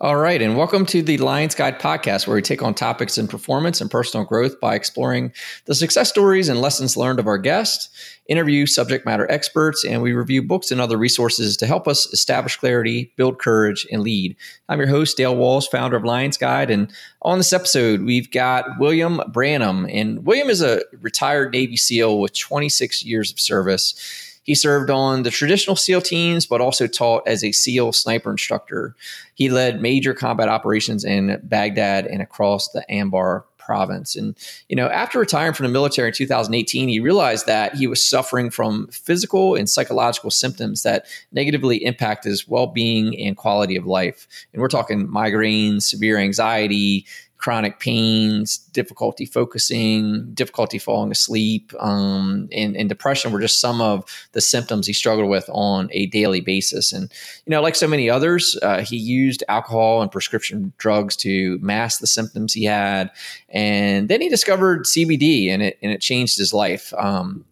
All right, and welcome to the Lions Guide podcast, where we take on topics in performance and personal growth by exploring the success stories and lessons learned of our guests, interview subject matter experts, and we review books and other resources to help us establish clarity, build courage, and lead. I'm your host, Dale Walls, founder of Lions Guide, and on this episode, we've got William Branham. And William is a retired Navy SEAL with 26 years of service. He served on the traditional SEAL teams, but also taught as a SEAL sniper instructor. He led major combat operations in Baghdad and across the Anbar province. And, you know, after retiring from the military in 2018, he realized that he was suffering from physical and psychological symptoms that negatively impact his well being and quality of life. And we're talking migraines, severe anxiety, chronic pains, difficulty focusing, difficulty falling asleep, um, and, and, depression were just some of the symptoms he struggled with on a daily basis. And, you know, like so many others, uh, he used alcohol and prescription drugs to mask the symptoms he had. And then he discovered CBD and it, and it changed his life. Um,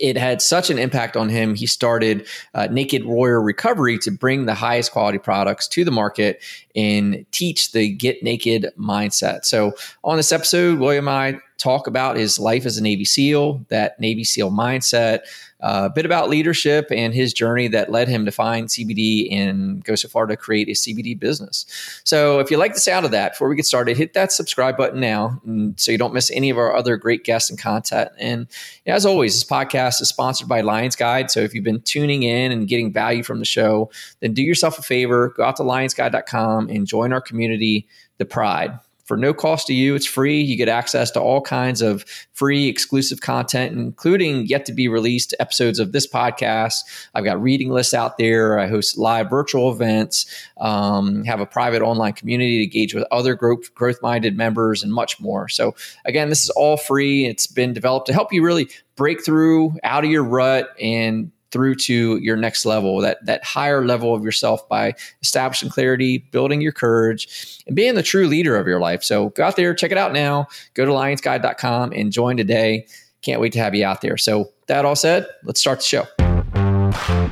it had such an impact on him. He started uh, Naked Warrior Recovery to bring the highest quality products to the market and teach the get naked mindset. So, on this episode, William and I talk about his life as a Navy SEAL, that Navy SEAL mindset, uh, a bit about leadership and his journey that led him to find CBD and go so far to create a CBD business. So, if you like the sound of that, before we get started, hit that subscribe button now so you don't miss any of our other great guests and content. And as always, this podcast is sponsored by Lions Guide. So, if you've been tuning in and getting value from the show, then do yourself a favor, go out to lionsguide.com and join our community, The Pride for no cost to you. It's free. You get access to all kinds of free exclusive content, including yet to be released episodes of this podcast. I've got reading lists out there. I host live virtual events, um, have a private online community to engage with other growth, minded members, and much more. So, again, this is all free. It's been developed to help you really break through out of your rut and through to your next level, that that higher level of yourself by establishing clarity, building your courage, and being the true leader of your life. So go out there, check it out now. Go to lionsguide.com and join today. Can't wait to have you out there. So that all said, let's start the show.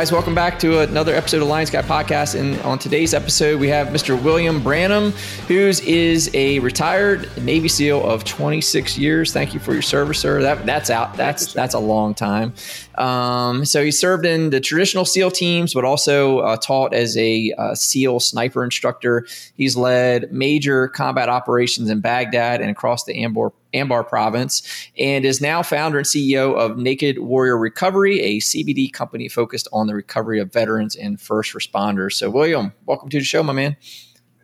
Guys, welcome back to another episode of Lions Guide Podcast. And on today's episode, we have Mr. William Branham, who is a retired Navy SEAL of 26 years. Thank you for your service, sir. That, that's out. That's that's a long time. Um, so he served in the traditional SEAL teams, but also uh, taught as a uh, SEAL sniper instructor. He's led major combat operations in Baghdad and across the Ambar, Anbar province, and is now founder and CEO of Naked Warrior Recovery, a CBD company focused on the recovery of veterans and first responders. So, William, welcome to the show, my man.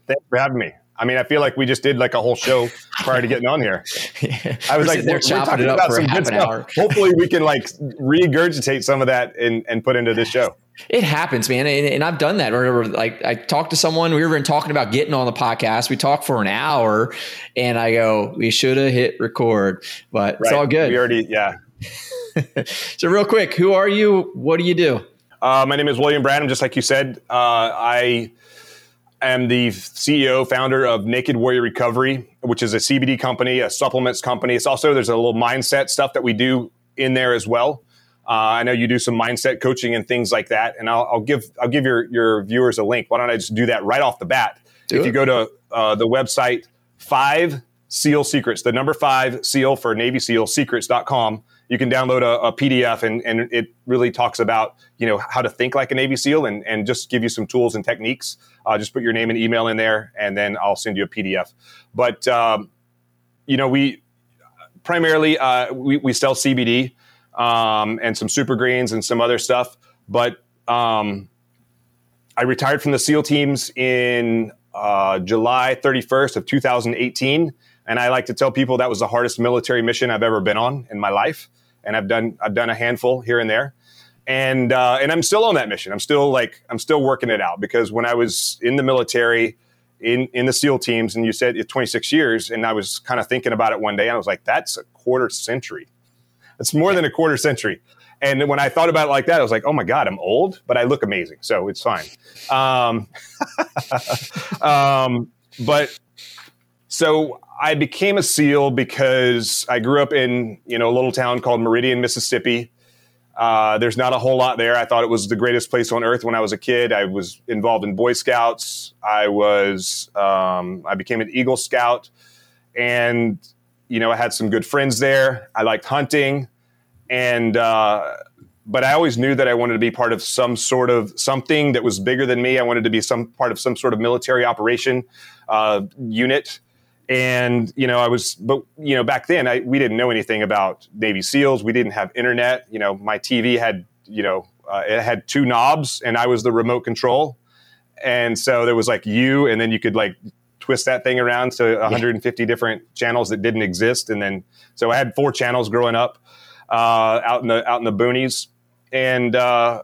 Thanks for having me. I mean, I feel like we just did like a whole show prior to getting on here. yeah. I was we're like, we're, we're talking about some good stuff. Hour. Hopefully, we can like regurgitate some of that and, and put into this show. It happens, man, and, and I've done that. Or like, I talked to someone. We were talking about getting on the podcast. We talked for an hour, and I go, "We should have hit record," but right. it's all good. We already, yeah. so, real quick, who are you? What do you do? Uh, my name is William Branham. Just like you said, uh, I am the CEO, founder of Naked Warrior Recovery, which is a CBD company, a supplements company. It's also there's a little mindset stuff that we do in there as well. Uh, I know you do some mindset coaching and things like that, and I'll, I'll, give I'll give your your viewers a link. Why don't I just do that right off the bat? Do if it. you go to uh, the website five SEAL Secrets, the number five SEAL for Navy SEAL Secrets.com, you can download a, a, PDF and, and it really talks about you know how to think like a Navy SEAL and, and just give you some tools and techniques. Uh, just put your name and email in there, and then I'll send you a PDF. But um, you know we primarily uh, we, we sell CBD um, and some super greens and some other stuff. But um, I retired from the SEAL teams in uh, July 31st of 2018, and I like to tell people that was the hardest military mission I've ever been on in my life, and I've done I've done a handful here and there. And uh, and I'm still on that mission. I'm still like I'm still working it out because when I was in the military, in in the SEAL teams, and you said it's 26 years, and I was kind of thinking about it one day, and I was like, that's a quarter century it's more than a quarter century. And when I thought about it like that, I was like, oh my God, I'm old, but I look amazing. So it's fine. Um, um, but so I became a SEAL because I grew up in, you know, a little town called Meridian, Mississippi. Uh, there's not a whole lot there. I thought it was the greatest place on earth when I was a kid. I was involved in Boy Scouts. I was, um, I became an Eagle Scout, and you know, I had some good friends there. I liked hunting, and uh, but I always knew that I wanted to be part of some sort of something that was bigger than me. I wanted to be some part of some sort of military operation uh, unit and you know i was but you know back then I, we didn't know anything about navy seals. We didn't have internet. You know my tv had you know uh, it had two knobs and i was the remote control. And so there was like you and then you could like twist that thing around to 150 yeah. different channels that didn't exist. And then so i had four channels growing up uh, out in the out in the boonies. And uh,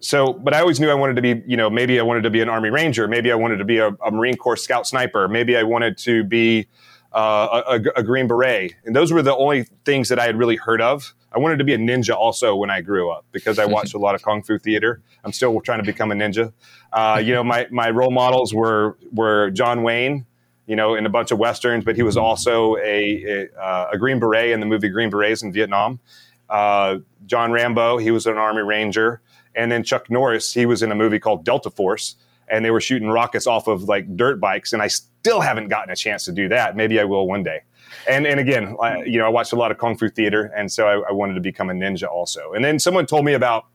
so, but I always knew I wanted to be, you know, maybe I wanted to be an Army Ranger, maybe I wanted to be a, a Marine Corps Scout Sniper, maybe I wanted to be uh, a, a, Green Beret, and those were the only things that I had really heard of. I wanted to be a ninja also when I grew up because I watched a lot of kung fu theater. I'm still trying to become a ninja. Uh, you know, my my role models were were John Wayne, you know, in a bunch of westerns, but he was also a a, uh, a Green Beret in the movie Green Berets in Vietnam. Uh, John Rambo, he was an Army Ranger. And then Chuck Norris, he was in a movie called Delta Force, and they were shooting rockets off of like dirt bikes. And I still haven't gotten a chance to do that. Maybe I will one day. And and again, I, you know, I watched a lot of kung fu theater, and so I, I wanted to become a ninja also. And then someone told me about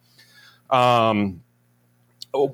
um,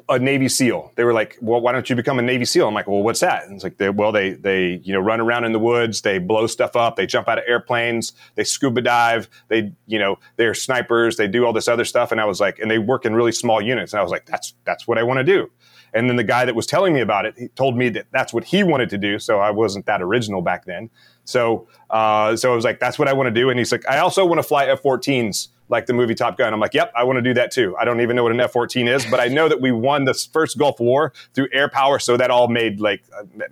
a Navy SEAL. They were like, "Well, why don't you become a Navy SEAL?" I'm like, "Well, what's that?" And it's like, they, "Well, they they you know run around in the woods, they blow stuff up, they jump out of airplanes, they scuba dive, they you know they're snipers, they do all this other stuff." And I was like, and they work in really small units, and I was like, "That's that's what I want to do." And then the guy that was telling me about it, he told me that that's what he wanted to do. So I wasn't that original back then. So uh, so I was like, "That's what I want to do." And he's like, "I also want to fly F-14s." Like the movie Top Gun. I'm like, yep, I want to do that too. I don't even know what an F 14 is, but I know that we won the first Gulf War through air power. So that all made like,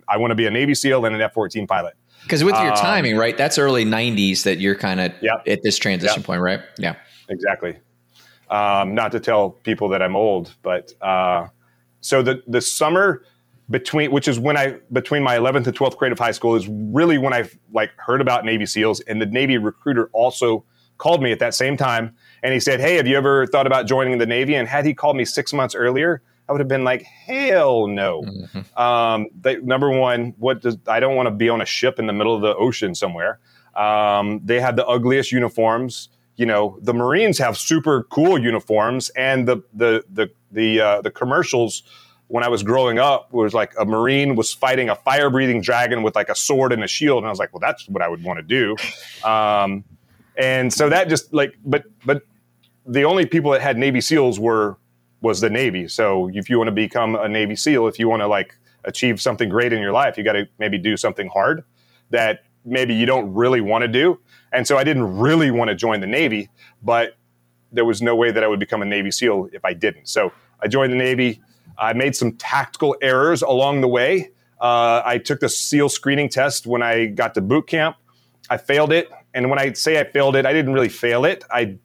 I want to be a Navy SEAL and an F 14 pilot. Because with your um, timing, right? That's early 90s that you're kind of yep, at this transition yep, point, right? Yeah. Exactly. Um, not to tell people that I'm old, but uh, so the, the summer between which is when I between my 11th and 12th grade of high school is really when I like heard about Navy SEALs and the Navy recruiter also called me at that same time and he said, Hey, have you ever thought about joining the Navy? And had he called me six months earlier, I would have been like, hell no. Mm-hmm. Um, they, number one, what does I don't want to be on a ship in the middle of the ocean somewhere. Um, they had the ugliest uniforms. You know, the Marines have super cool uniforms, and the the the the uh, the commercials when I was growing up was like a Marine was fighting a fire breathing dragon with like a sword and a shield, and I was like, well, that's what I would want to do. Um, and so that just like, but but the only people that had Navy SEALs were was the Navy. So if you want to become a Navy SEAL, if you want to like achieve something great in your life, you got to maybe do something hard that maybe you don't really want to do. And so I didn't really want to join the Navy, but there was no way that I would become a Navy SEAL if I didn't. So I joined the Navy. I made some tactical errors along the way. Uh, I took the SEAL screening test when I got to boot camp. I failed it. And when I say I failed it, I didn't really fail it. I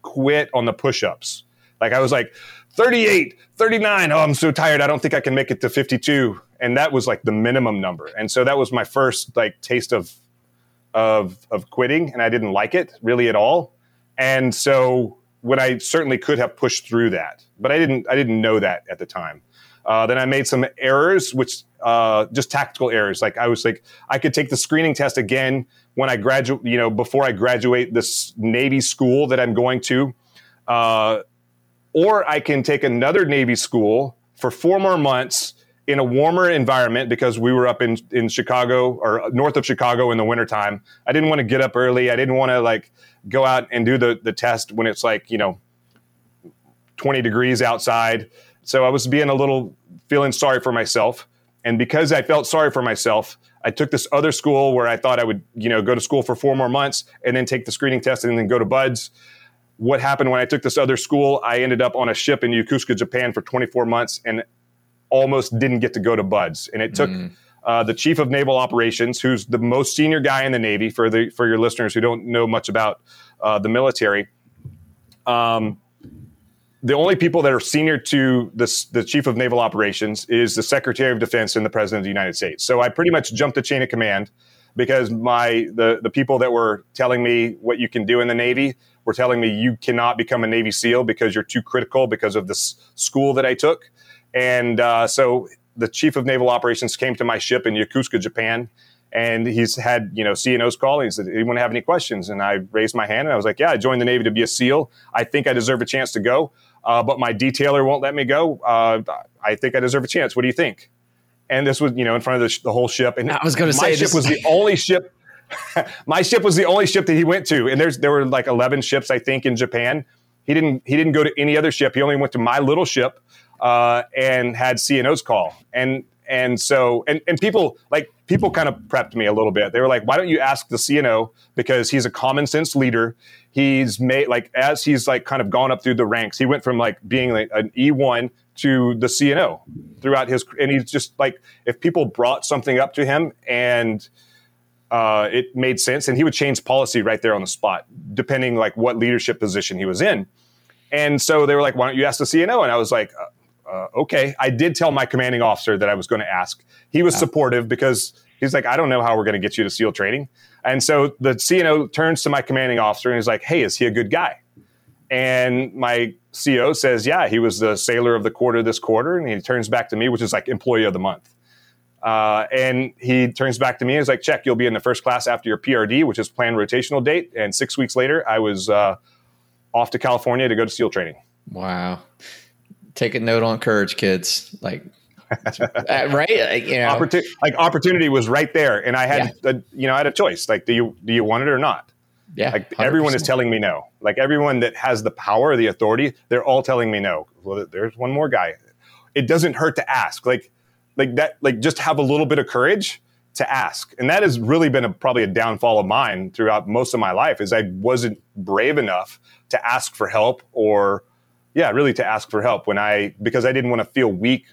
quit on the push ups. Like I was like 38, 39. Oh, I'm so tired. I don't think I can make it to 52. And that was like the minimum number. And so that was my first like taste of of of quitting and I didn't like it really at all. And so when I certainly could have pushed through that, but I didn't I didn't know that at the time. Uh, then I made some errors, which uh, just tactical errors. Like I was like, I could take the screening test again when I graduate, you know, before I graduate this Navy school that I'm going to, uh, or I can take another Navy school for four more months in a warmer environment because we were up in, in Chicago or north of Chicago in the wintertime. I didn't want to get up early. I didn't want to like go out and do the, the test when it's like, you know, 20 degrees outside. So I was being a little feeling sorry for myself. And because I felt sorry for myself, I took this other school where I thought I would, you know, go to school for four more months and then take the screening test and then go to BUD/S. What happened when I took this other school? I ended up on a ship in Yokosuka, Japan for 24 months and almost didn't get to go to BUD/S. And it took mm. uh, the chief of naval operations, who's the most senior guy in the Navy, for the for your listeners who don't know much about uh, the military. Um, the only people that are senior to the, the chief of naval operations is the secretary of defense and the president of the United States. So I pretty much jumped the chain of command because my the the people that were telling me what you can do in the Navy were telling me you cannot become a Navy SEAL because you're too critical because of this school that I took, and uh, so the chief of naval operations came to my ship in Yokosuka, Japan, and he's had you know CNOs call. And he said, "Anyone have any questions?" And I raised my hand and I was like, "Yeah, I joined the Navy to be a SEAL. I think I deserve a chance to go, uh, but my detailer won't let me go. Uh, I think I deserve a chance. What do you think?" And this was you know in front of the, the whole ship. And I was going to say my ship was the only ship. my ship was the only ship that he went to, and there's there were like 11 ships I think in Japan. He didn't he didn't go to any other ship. He only went to my little ship uh, and had CNO's call. And and so and, and people like people kind of prepped me a little bit. They were like why don't you ask the cno because he's a common sense leader. He's made like as he's like kind of gone up through the ranks he went from like being like an e1 to the cno throughout his and he's just like if people brought something up to him and uh, it made sense and he would change policy right there on the spot depending like what leadership position he was in. And so they were like why don't you ask the cno and i was like uh, okay. I did tell my commanding officer that I was going to ask. He was supportive because he's like, I don't know how we're going to get you to SEAL training. And so the CNO turns to my commanding officer and he's like, Hey, is he a good guy? And my CO says, Yeah, he was the sailor of the quarter this quarter. And he turns back to me, which is like employee of the month. Uh, and he turns back to me and is like, Check, you'll be in the first class after your PRD, which is planned rotational date. And six weeks later, I was uh, off to California to go to SEAL training. Wow take a note on courage, kids. Like, uh, right? Like, you know. Opportun- like opportunity was right there, and I had, yeah. a, you know, I had a choice. Like, do you do you want it or not? Yeah. Like 100%. everyone is telling me no. Like everyone that has the power, the authority, they're all telling me no. Well, there's one more guy. It doesn't hurt to ask. Like, like that. Like just have a little bit of courage to ask, and that has really been a, probably a downfall of mine throughout most of my life. Is I wasn't brave enough to ask for help or yeah, really to ask for help when I because I didn't want to feel weak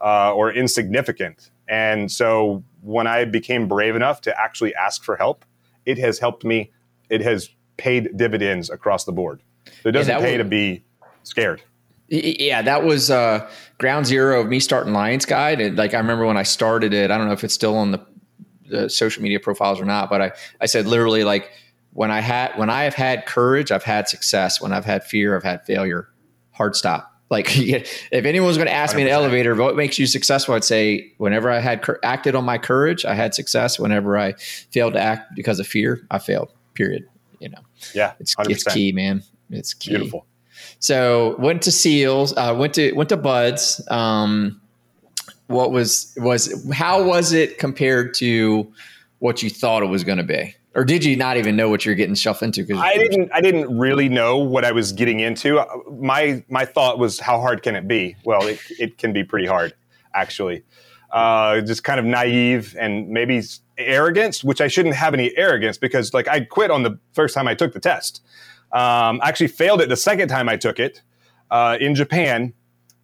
uh, or insignificant. And so when I became brave enough to actually ask for help, it has helped me. It has paid dividends across the board. So it doesn't yeah, pay to be scared. Yeah, that was uh, ground zero of me starting Lions Guide. And like I remember when I started it, I don't know if it's still on the, the social media profiles or not, but I, I said literally like when I had when I have had courage, I've had success. When I've had fear, I've had failure hard stop. Like if anyone's going to ask 100%. me in an elevator, what makes you successful? I'd say whenever I had acted on my courage, I had success. Whenever I failed to act because of fear, I failed. Period. You know. Yeah, it's it's key, man. It's key. Beautiful. So went to Seals. Uh, went to went to BUD/S. Um, what was was how was it compared to what you thought it was going to be? Or did you not even know what you're getting yourself into? Because I didn't. I didn't really know what I was getting into. My my thought was, how hard can it be? Well, it it can be pretty hard, actually. Uh, just kind of naive and maybe arrogance, which I shouldn't have any arrogance because, like, I quit on the first time I took the test. Um, I actually failed it the second time I took it uh, in Japan.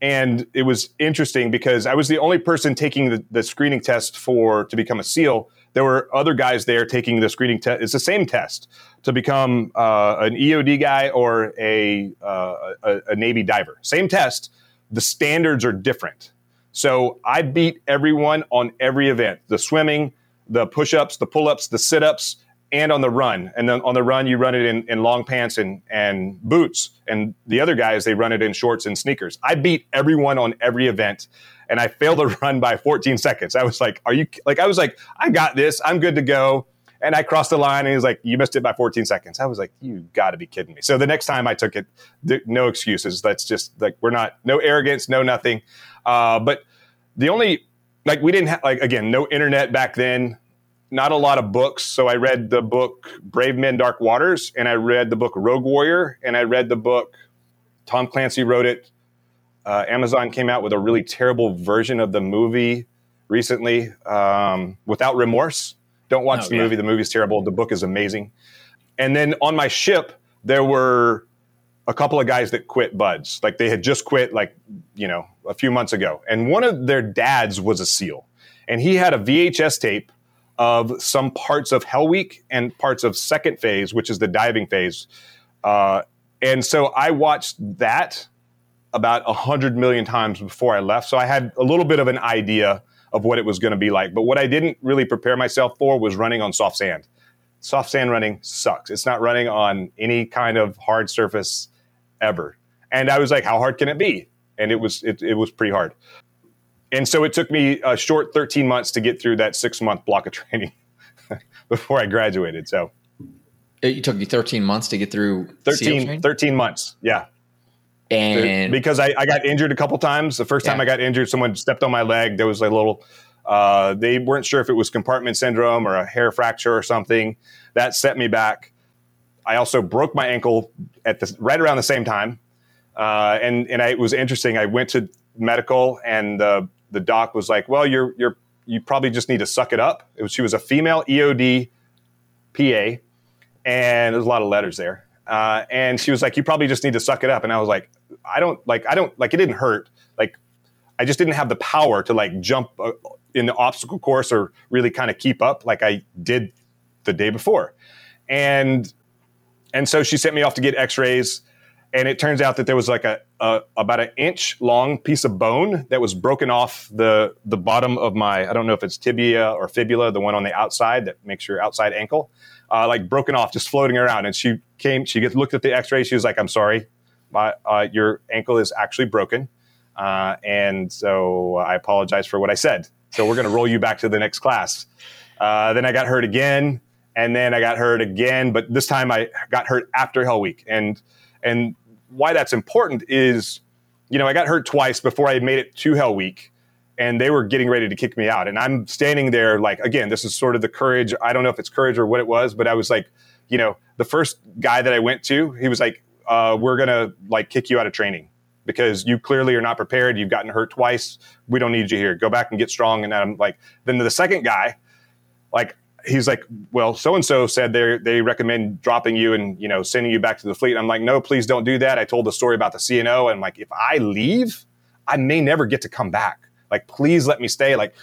And it was interesting because I was the only person taking the, the screening test for to become a SEAL there were other guys there taking the screening test. It's the same test to become uh, an EOD guy or a, uh, a, a Navy diver. Same test. The standards are different. So I beat everyone on every event: the swimming, the push-ups, the pull-ups, the sit-ups, and on the run. And then on the run, you run it in, in long pants and, and boots. And the other guys, they run it in shorts and sneakers. I beat everyone on every event and I failed the run by 14 seconds. I was like, are you like, I was like, I got this. I'm good to go. And I crossed the line and he was like, you missed it by 14 seconds. I was like, you got to be kidding me. So the next time I took it, no excuses. That's just like, we're not, no arrogance, no nothing. Uh, but the only, like, we didn't have, like, again, no internet back then, not a lot of books. So I read the book Brave Men, Dark Waters, and I read the book Rogue Warrior, and I read the book, Tom Clancy wrote it, uh, Amazon came out with a really terrible version of the movie recently, um, Without Remorse. Don't watch oh, the yeah. movie. The movie's terrible. The book is amazing. And then on my ship, there were a couple of guys that quit BUD/S. Like they had just quit, like, you know, a few months ago. And one of their dads was a SEAL. And he had a VHS tape of some parts of Hell Week and parts of Second Phase, which is the diving phase. Uh, And so I watched that about a hundred million times before I left. So I had a little bit of an idea of what it was going to be like. But what I didn't really prepare myself for was running on soft sand. Soft sand running sucks. It's not running on any kind of hard surface ever. And I was like, how hard can it be? And it was it, it was pretty hard. And so it took me a short 13 months to get through that six month block of training before I graduated. So it took you 13 months to get through 13, 13 months. Yeah. And because I, I got injured a couple times. The first time yeah. I got injured, someone stepped on my leg. There was a little, uh, they weren't sure if it was compartment syndrome or a hair fracture or something. That set me back. I also broke my ankle at the right around the same time. Uh, and and I, it was interesting. I went to medical, and the the doc was like, "Well, you're you're you probably just need to suck it up." It was, she was a female EOD PA, and there's a lot of letters there. Uh, and she was like, "You probably just need to suck it up." And I was like, "I don't like. I don't like. It didn't hurt. Like, I just didn't have the power to like jump uh, in the obstacle course or really kind of keep up like I did the day before." And and so she sent me off to get X-rays, and it turns out that there was like a, a about an inch long piece of bone that was broken off the the bottom of my. I don't know if it's tibia or fibula, the one on the outside that makes your outside ankle uh, like broken off, just floating around. And she came, she gets looked at the X-ray. She was like, "I'm sorry, uh, your ankle is actually broken, uh, and so I apologize for what I said. So we're going to roll you back to the next class." Uh, then I got hurt again, and then I got hurt again, but this time I got hurt after Hell Week, and and why that's important is, you know, I got hurt twice before I made it to Hell Week and they were getting ready to kick me out. And I'm standing there, like, again, this is sort of the courage. I don't know if it's courage or what it was, but I was like, you know, the first guy that I went to, he was like, uh, we're to like kick you out of training because you clearly are not prepared. You've gotten hurt twice. We don't need you here. Go back and get strong. And I'm like, then the second guy, like, he's like, well, so and so said they they recommend dropping you and you know sending you back to the fleet. I'm like, no, please don't do that. I told the story about the CNO, and like, if I leave, I may never get to come back. Like, please let me stay. Like,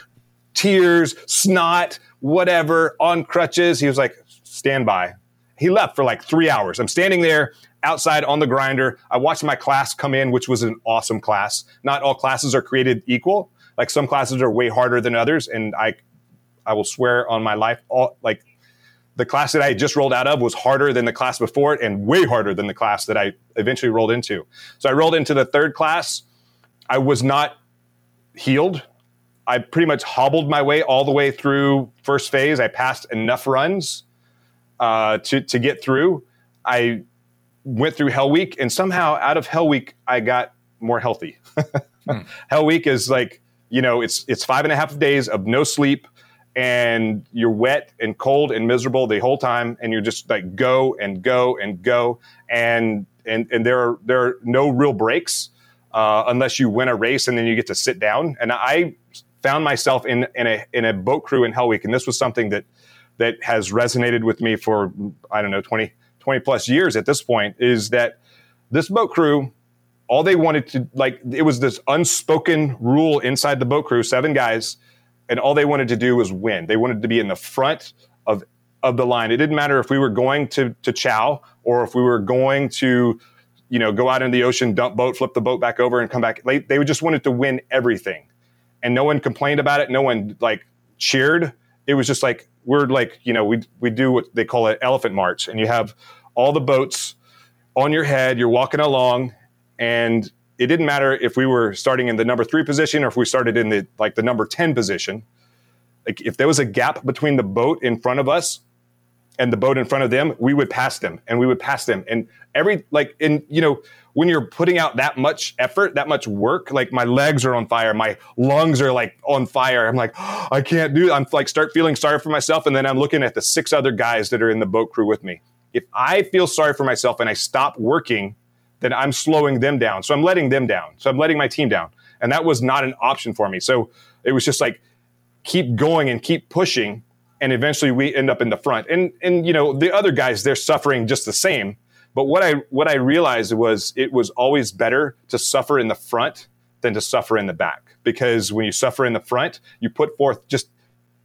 tears, snot, whatever, on crutches. He was like, stand by. He left for like three hours. I'm standing there outside on the grinder. I watched my class come in, which was an awesome class. Not all classes are created equal. Like some classes are way harder than others, and I, I will swear on my life, all like the class that I just rolled out of was harder than the class before it, and way harder than the class that I eventually rolled into. So I rolled into the third class. I was not healed. I pretty much hobbled my way all the way through first phase. I passed enough runs uh, to to get through. I went through Hell Week, and somehow out of Hell Week, I got more healthy. hmm. Hell Week is like you know, it's it's five and a half days of no sleep, and you're wet and cold and miserable the whole time, and you're just like go and go and go, and and and there are there are no real breaks uh, unless you win a race and then you get to sit down. And I found myself in in a in a boat crew in Hell Week, and this was something that that has resonated with me for I don't know 20, 20 plus years at this point. Is that this boat crew? All they wanted to like it was this unspoken rule inside the boat crew, seven guys, and all they wanted to do was win. They wanted to be in the front of of the line. It didn't matter if we were going to to chow or if we were going to you know, go out in the ocean, dump boat, flip the boat back over, and come back. They, they just wanted to win everything, and no one complained about it. No one like cheered. It was just like we're like you know we we do what they call it elephant march, and you have all the boats on your head. You're walking along, and it didn't matter if we were starting in the number three position or if we started in the like the number ten position. Like if there was a gap between the boat in front of us and the boat in front of them, we would pass them and we would pass them. And every, like, in, you know, when you're putting out that much effort, that much work, like my legs are on fire, my lungs are like on fire. I'm like, oh, I can't do it. I'm like, start feeling sorry for myself. And then I'm looking at the six other guys that are in the boat crew with me. If I feel sorry for myself and I stop working, then I'm slowing them down. So I'm letting them down. So I'm letting my team down. And that was not an option for me. So it was just like, keep going and keep pushing and eventually we end up in the front. And and you know the other guys they're suffering just the same. But what I what I realized was it was always better to suffer in the front than to suffer in the back because when you suffer in the front, you put forth just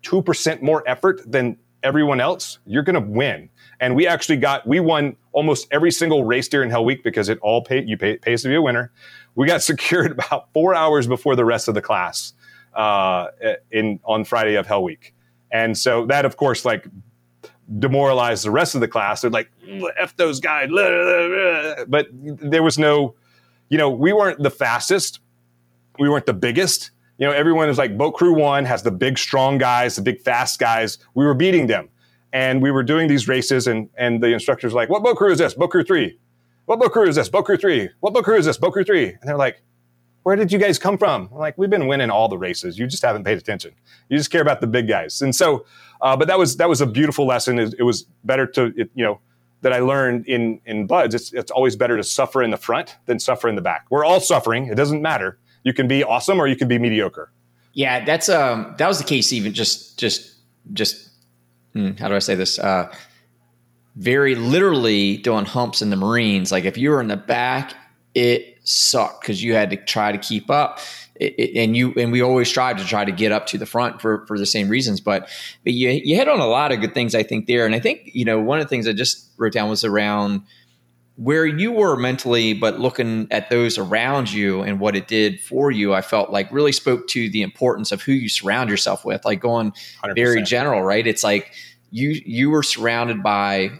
two percent more effort than everyone else, you're going to win. And we actually got, we won almost every single race during Hell Week because it all paid, you pay, pays to be a winner. We got secured about four hours before the rest of the class uh, in on Friday of Hell Week. And so that, of course, like demoralized the rest of the class. They're like, F those guys. But there was no, you know, we weren't the fastest. We weren't the biggest. You know, everyone is like, Boat Crew One has the big, strong guys, the big, fast guys. We were beating them. And we were doing these races, and, and the instructor's like, What boat crew is this? Boat Crew 3. What boat crew is this? Boat Crew 3. What boat crew is this? Boat Crew 3. And they're like, where did you guys come from? I'm like, we've been winning all the races. You just haven't paid attention. You just care about the big guys. And so, uh, but that was that was a beautiful lesson. It, it was better to it, you know that I learned in in BUD/S. It's it's always better to suffer in the front than suffer in the back. We're all suffering. It doesn't matter. You can be awesome or you can be mediocre. Yeah, that's um that was the case. Even just just just hmm, how do I say this? Uh, very literally doing humps in the Marines. Like if you were in the back, it sucked because you had to try to keep up. It, it, and you and we always strive to try to get up to the front for for the same reasons. But but you you hit on a lot of good things I think there, and I think you know one of the things I just wrote down was around where you were mentally, but looking at those around you and what it did for you, I felt like really spoke to the importance of who you surround yourself with. Like going 100%. very general, right? It's like you you were surrounded by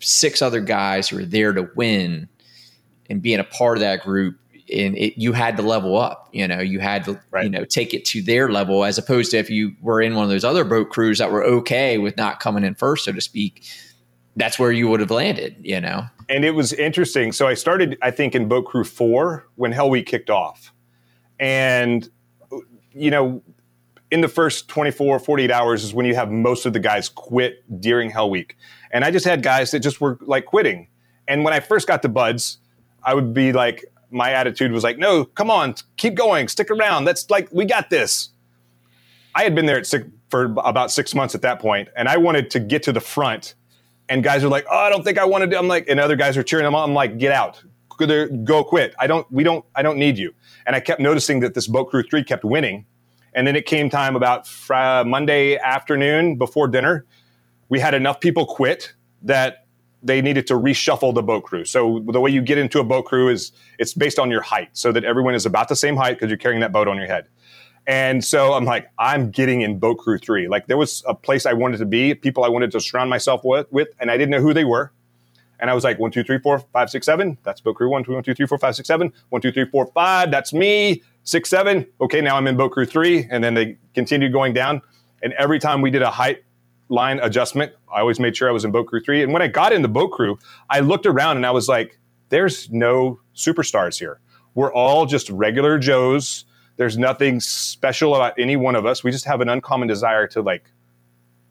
six other guys who were there to win and being a part of that group and it, you had to level up you know you had to right. you know take it to their level as opposed to if you were in one of those other boat crews that were okay with not coming in first so to speak that's where you would have landed you know? And it was interesting. So i started i think in boat crew 4 when hell week kicked off. And you know in the first 24 48 hours is when you have most of the guys quit during hell week. And i just had guys that just were like quitting. And when i first got to BUD/S, I would be like, my attitude was like, no, come on, keep going, stick around. That's like, we got this. I had been there six, for about six months at that point, and I wanted to get to the front. And guys are like, oh, I don't think I want to do. I'm like, and other guys are cheering them on. I'm like, get out, go quit. I don't, we don't, I don't need you. And I kept noticing that this boat crew three kept winning. And then it came time about Monday afternoon before dinner. We had enough people quit that they needed to reshuffle the boat crew. So the way you get into a boat crew is it's based on your height, so that everyone is about the same height because you're carrying that boat on your head. And so I'm like, I'm getting in boat crew three. Like there was a place I wanted to be, people I wanted to surround myself with, with, and I didn't know who they were. And I was like, one, two, three, four, five, six, seven. That's boat crew one, two, one, two, three, four, five, six, seven. One, two, three, four, five. That's me. Six, seven. Okay, now I'm in boat crew three. And then they continued going down. And every time we did a height line adjustment. I always made sure I was in boat crew three. And when I got in the boat crew, I looked around and I was like, there's no superstars here. We're all just regular Joes. There's nothing special about any one of us. We just have an uncommon desire to like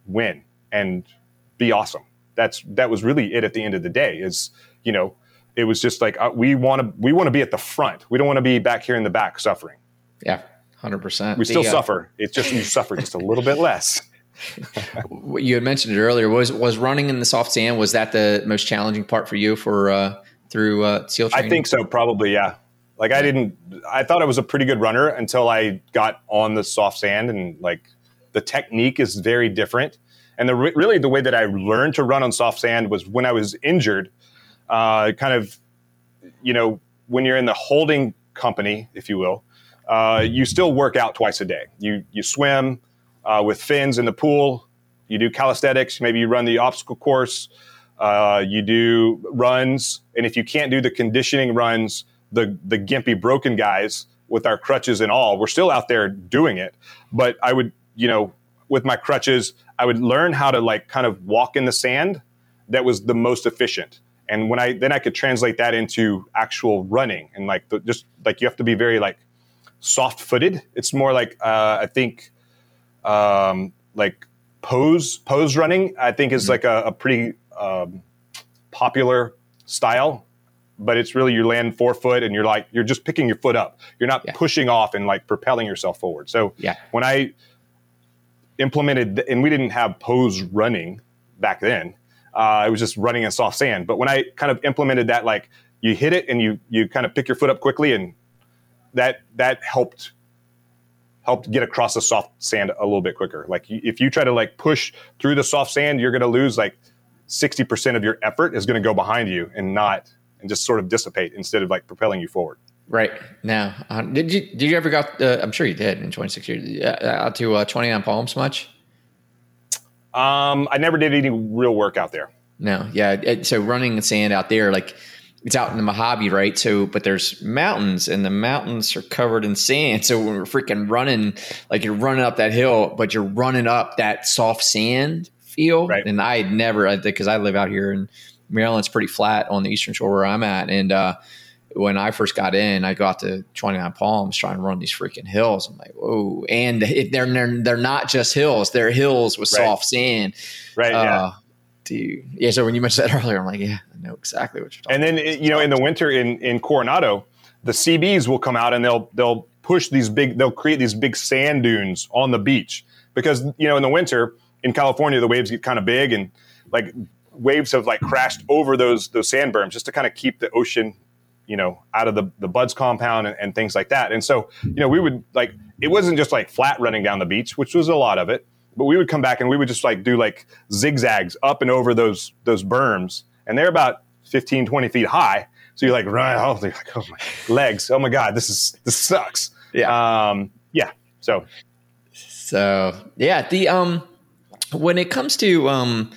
win and be awesome. That's that was really it at the end of the day. Is you know, it was just like uh, we want to we want to be at the front. We don't want to be back here in the back suffering. Yeah, hundred percent. We still the, uh, suffer. It's just you suffer just a little bit less you had mentioned it earlier. Was was running in the soft sand? Was that the most challenging part for you for uh, through uh, SEAL training? I think so. Probably, yeah. Like I didn't. I thought I was a pretty good runner until I got on the soft sand, and like the technique is very different. And the really the way that I learned to run on soft sand was when I was injured. Uh, kind of, you know, when you're in the holding company, if you will, uh, you still work out twice a day. You you swim uh, with fins in the pool. You do calisthenics, maybe you run the obstacle course, uh, you do runs, and if you can't do the conditioning runs, the the gimpy broken guys with our crutches and all, we're still out there doing it. But I would, you know, with my crutches, I would learn how to like kind of walk in the sand. That was the most efficient. And when I then I could translate that into actual running and like the, just like you have to be very like soft footed. It's more like uh, I think um, like pose pose running. I think is mm-hmm. like a, a pretty um, popular style, but it's really you land forefoot and you're like you're just picking your foot up. You're not yeah. pushing off and like propelling yourself forward. So yeah. when I implemented, and we didn't have pose running back then. Uh, it was just running in soft sand. But when I kind of implemented that, like you hit it and you you kind of pick your foot up quickly, and that that helped help get across the soft sand a little bit quicker. Like if you try to like push through the soft sand, you're going to lose like 60% of your effort is going to go behind you and not and just sort of dissipate instead of like propelling you forward. Right now, uh, did you did you ever got? Uh, I'm sure you did in 26 years uh, out to uh, 29 Palms much. Um, I never did any real work out there. No, yeah. So running the sand out there, like it's out in the Mojave, right? So, but there's mountains, and the mountains are covered in sand. So when we're freaking running, like you're running up that hill, but you're running up that soft sand feel. Right. And I had never, because I live out here in Maryland, it's pretty flat on the eastern shore where I'm at, and uh, when I first got in, I got to 29 Palms trying to run these freaking hills. I'm like, whoa. And they're, they're, they're not just hills, they're hills with right. soft sand. Right. Uh, yeah. Dude. Yeah. So when you mentioned that earlier, I'm like, yeah, I know exactly what you're talking about. And then, about. you know, in the winter in, in Coronado, the Seabees will come out and they'll, they'll push these big, they'll create these big sand dunes on the beach because, you know, in the winter in California, the waves get kind of big and like waves have like crashed over those, those sand berms just to kind of keep the ocean you know, out of the, the BUD/S compound and, and, things like that. And so, you know, we would like, it wasn't just like flat running down the beach, which was a lot of it, but we would come back and we would just like do like zigzags up and over those, those berms. And they're about 15, 20 feet high. So you're like, right, oh, like, oh my legs. Oh my God, this is, this sucks. Yeah. Um, yeah. So, so yeah, the, um, when it comes to, um,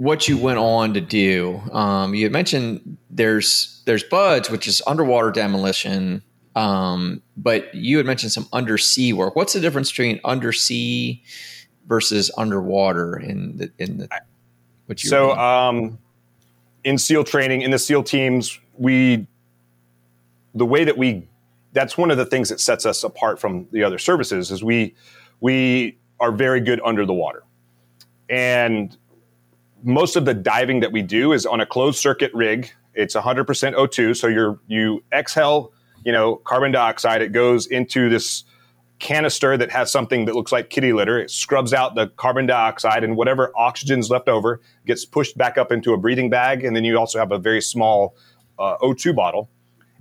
what you went on to do. Um, you mentioned there's there's BUD/S, which is underwater demolition, um, but you had mentioned some undersea work. What's the difference between undersea versus underwater in the in the what you so um, in SEAL training in the SEAL teams we the way that we that's one of the things that sets us apart from the other services is we we are very good under the water and most of the diving that we do is on a closed circuit rig. It's 100% O2, so you're you exhale, you know, carbon dioxide. It goes into this canister that has something that looks like kitty litter. It scrubs out the carbon dioxide, and whatever oxygen's left over gets pushed back up into a breathing bag. And then you also have a very small uh, O2 bottle.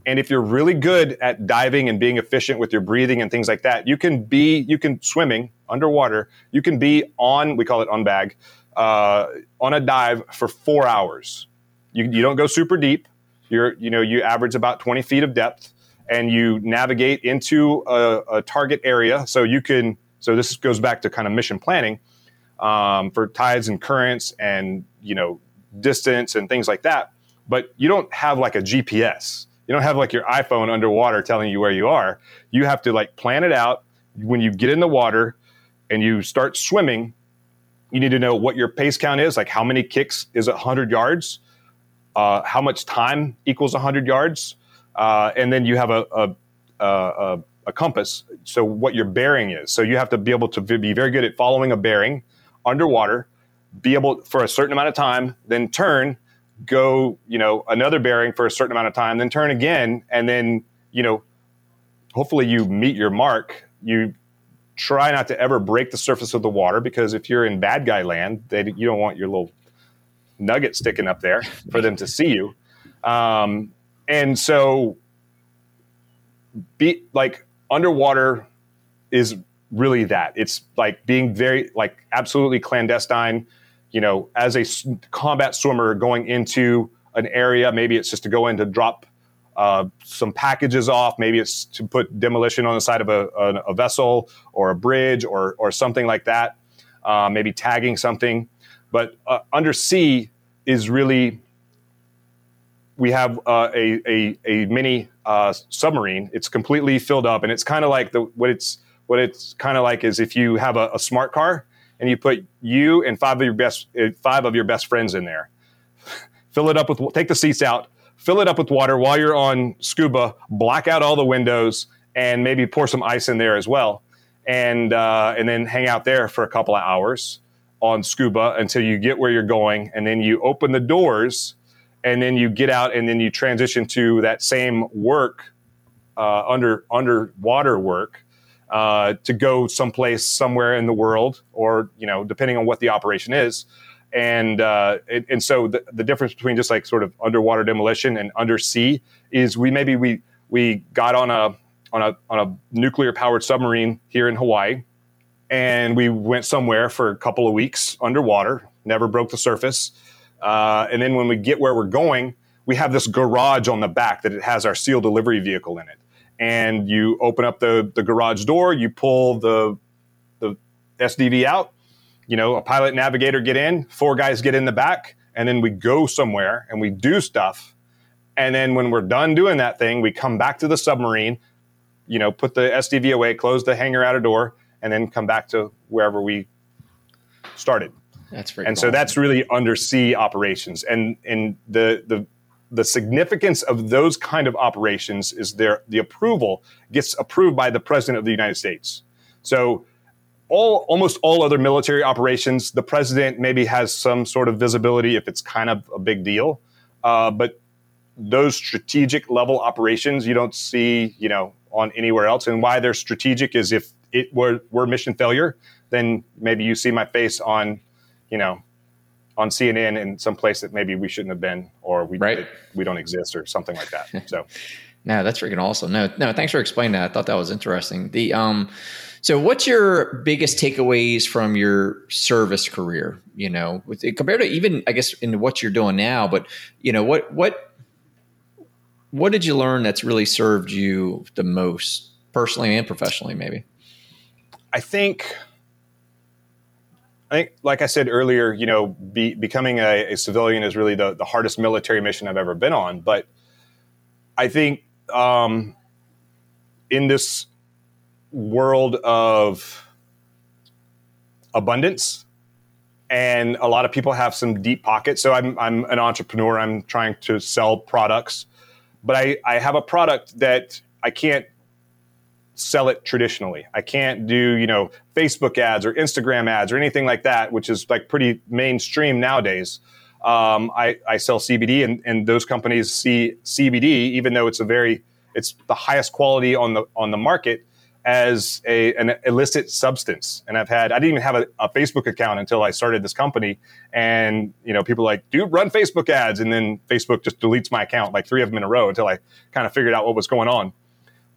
And if you're really good at diving and being efficient with your breathing and things like that, you can be, you can swimming underwater, you can be on, we call it on bag, uh, on a dive for four hours. You, you don't go super deep. You're, you know, you average about 20 feet of depth and you navigate into a, a target area. So you can, so this goes back to kind of mission planning um, for tides and currents and, you know, distance and things like that. But you don't have like a GPS. You don't have like your iPhone underwater telling you where you are. You have to like plan it out. When you get in the water and you start swimming, you need to know what your pace count is, like how many kicks is 100 yards, uh, how much time equals 100 yards, uh, and then you have a, a, a, a, compass, so what your bearing is. So you have to be able to be very good at following a bearing underwater, be able for a certain amount of time, then turn, go, you know, another bearing for a certain amount of time, then turn again, and then, you know, hopefully you meet your mark. You try not to ever break the surface of the water because if you're in bad guy land, they, you don't want your little nugget sticking up there for them to see you. Um, and so, be like underwater is really that. It's like being very like absolutely clandestine. You know, as a combat swimmer going into an area, maybe it's just to go in to drop uh, some packages off. Maybe it's to put demolition on the side of a, a, a vessel or a bridge or, or something like that. Uh, maybe tagging something. But uh, undersea is really, we have uh, a, a, a, mini uh, submarine. It's completely filled up, and it's kind of like the what it's what it's kind of like is if you have a, a smart car and you put you and five of your best five of your best friends in there. Fill it up with take the seats out, fill it up with water while you're on scuba, black out all the windows, and maybe pour some ice in there as well, and uh, and then hang out there for a couple of hours on scuba until you get where you're going, and then you open the doors, and then you get out, and then you transition to that same work uh, under underwater work. Uh, to go someplace somewhere in the world, or you know, depending on what the operation is, and uh, it, and so the, the difference between just like sort of underwater demolition and undersea is we maybe we we got on a on a on a nuclear powered submarine here in Hawaii, and we went somewhere for a couple of weeks underwater. Never broke the surface, uh, and then when we get where we're going, we have this garage on the back that it has our SEAL delivery vehicle in it. And you open up the the garage door, you pull the the SDV out. You know, a pilot navigator get in, four guys get in the back, and then we go somewhere and we do stuff. And then when we're done doing that thing, we come back to the submarine, you know, put the SDV away, close the hangar outer door, and then come back to wherever we started. That's and so that's really undersea operations. And and the the the significance of those kind of operations is their the approval gets approved by the president of the United States. So all almost all other military operations, the president maybe has some sort of visibility if it's kind of a big deal, uh, but those strategic level operations you don't see, you know, on anywhere else. And why they're strategic is if it were, were mission failure, then maybe you see my face on, you know, on CNN in some place that maybe we shouldn't have been, or we right. we don't exist, or something like that. So, no, that's freaking awesome. No, no, thanks for explaining that. I thought that was interesting. The um, so what's your biggest takeaways from your service career? You know, with, compared to even I guess in what you're doing now, but you know what what what did you learn that's really served you the most personally and professionally, maybe? I think I think, like I said earlier, you know, be, becoming a, a, civilian is really the, the hardest military mission I've ever been on. But I think um, in this world of abundance, and a lot of people have some deep pockets. So I'm, I'm an entrepreneur. I'm trying to sell products, but I, I have a product that I can't sell it traditionally. I can't do, you know, Facebook ads or Instagram ads or anything like that, which is like pretty mainstream nowadays. Um, I, I, sell CBD and, and, those companies see CBD, even though it's a very, it's the highest quality on the, on the market as a, an illicit substance. And I've had, I didn't even have a, a Facebook account until I started this company. And, you know, people like, dude, run Facebook ads. And then Facebook just deletes my account, like three of them in a row until I kind of figured out what was going on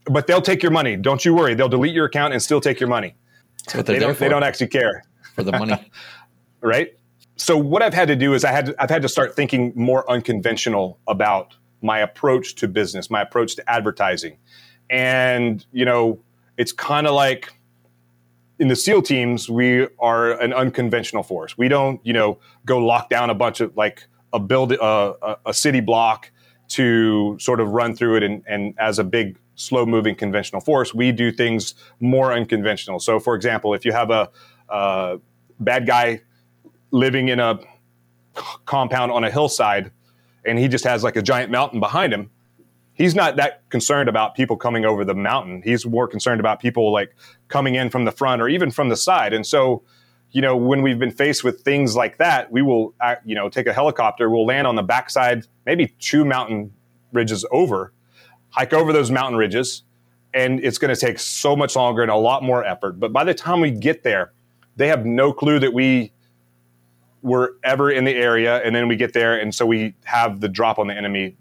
but they'll take your money. Don't you worry. They'll delete your account and still take your money. they don't. They don't actually care for the money, right? So what I've had to do is I had to, I've had to start thinking more unconventional about my approach to business, my approach to advertising, and you know, it's kind of like in the SEAL teams, we are an unconventional force. We don't, you know, go lock down a bunch of like a build uh, a, a city block to sort of run through it and, and as a big slow moving conventional force. We do things more unconventional. So, for example, if you have a, bad guy living in a compound on a hillside and he just has like a giant mountain behind him, he's not that concerned about people coming over the mountain. He's more concerned about people like coming in from the front or even from the side. And so, you know, when we've been faced with things like that, we will, uh, you know, take a helicopter, we'll land on the backside, maybe two mountain ridges over, hike over those mountain ridges, and it's going to take so much longer and a lot more effort. But by the time we get there, they have no clue that we were ever in the area, and then we get there, and so we have the drop on the enemy,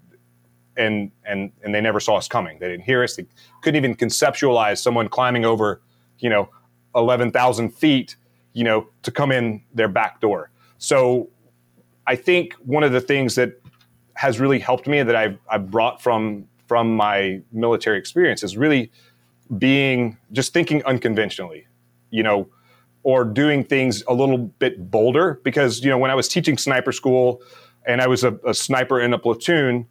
and and and they never saw us coming. They didn't hear us. They couldn't even conceptualize someone climbing over, you know, eleven thousand feet, you know, to come in their back door. So, I think one of the things that has really helped me that I've, I've brought from from my military experience is really being just thinking unconventionally, you know, or doing things a little bit bolder. Because, you know, when I was teaching sniper school and I was a, a sniper in a platoon,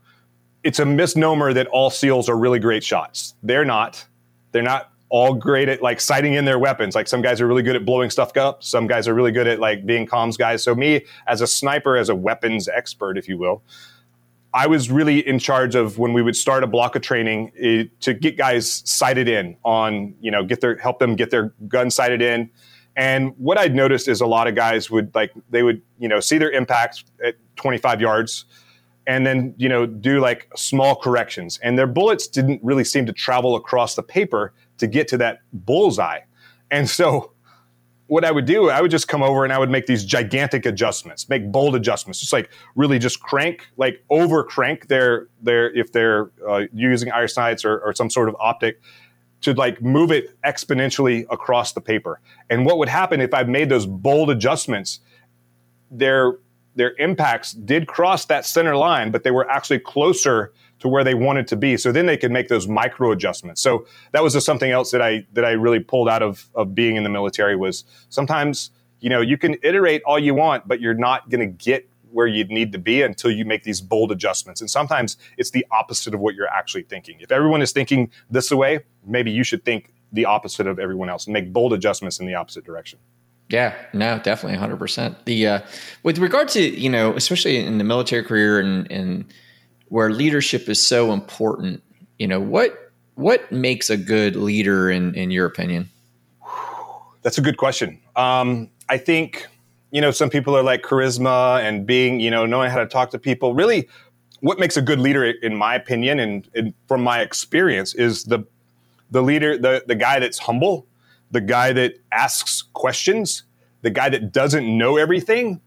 it's a misnomer that all SEALs are really great shots. They're not. They're not all great at like sighting in their weapons. Like some guys are really good at blowing stuff up. Some guys are really good at like being comms guys. So me as a sniper, as a weapons expert, if you will, I was really in charge of when we would start a block of training it, eh, to get guys sighted in on, you know, get their help them get their gun sighted in. And what I'd noticed is a lot of guys would like they would, you know, see their impact at 25 yards and then, you know, do like small corrections. And their bullets didn't really seem to travel across the paper to get to that bullseye. And so what I would do, I would just come over and I would make these gigantic adjustments, make bold adjustments, just like really just crank, like over crank their their if they're uh, using iron sights or, or some sort of optic, to like move it exponentially across the paper. And what would happen if I made those bold adjustments? Their their impacts did cross that center line, but they were actually closer to where they wanted to be. So then they could make those micro adjustments. So that was just something else that I that I really pulled out of of being in the military was sometimes you know you can iterate all you want, but you're not going to get where you need to be until you make these bold adjustments. And sometimes it's the opposite of what you're actually thinking. If everyone is thinking this way, maybe you should think the opposite of everyone else and make bold adjustments in the opposite direction. Yeah, no, definitely 100%. The uh, with regard to, you know, especially in the military career and and where leadership is so important. You know, what what makes a good leader in in your opinion? That's a good question. Um, I think you know some people are like charisma and being you know knowing how to talk to people. Really, what makes a good leader, in my opinion, and, and from my experience, is the the leader, the the guy that's humble, the guy that asks questions, the guy that doesn't know everything,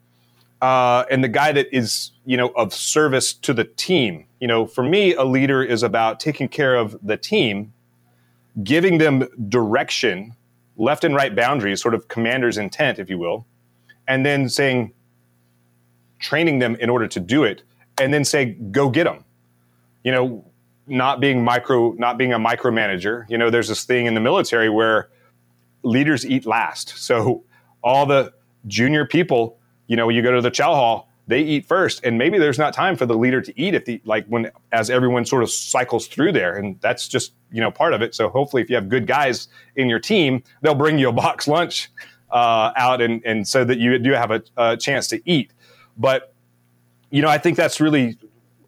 uh, and the guy that is you know of service to the team. You know for me a leader is about taking care of the team giving them direction left and right boundaries sort of commander's intent if you will and then saying training them in order to do it and then say go get them you know not being micro not being a micromanager. You know there's this thing in the military where leaders eat last. So all the junior people you know, you go to the chow hall, they eat first, and maybe there's not time for the leader to eat if the like when as everyone sort of cycles through there, and that's just you know part of it. So hopefully, if you have good guys in your team, they'll bring you a box lunch uh, out, and and so that you do have a, a chance to eat. But you know, I think that's really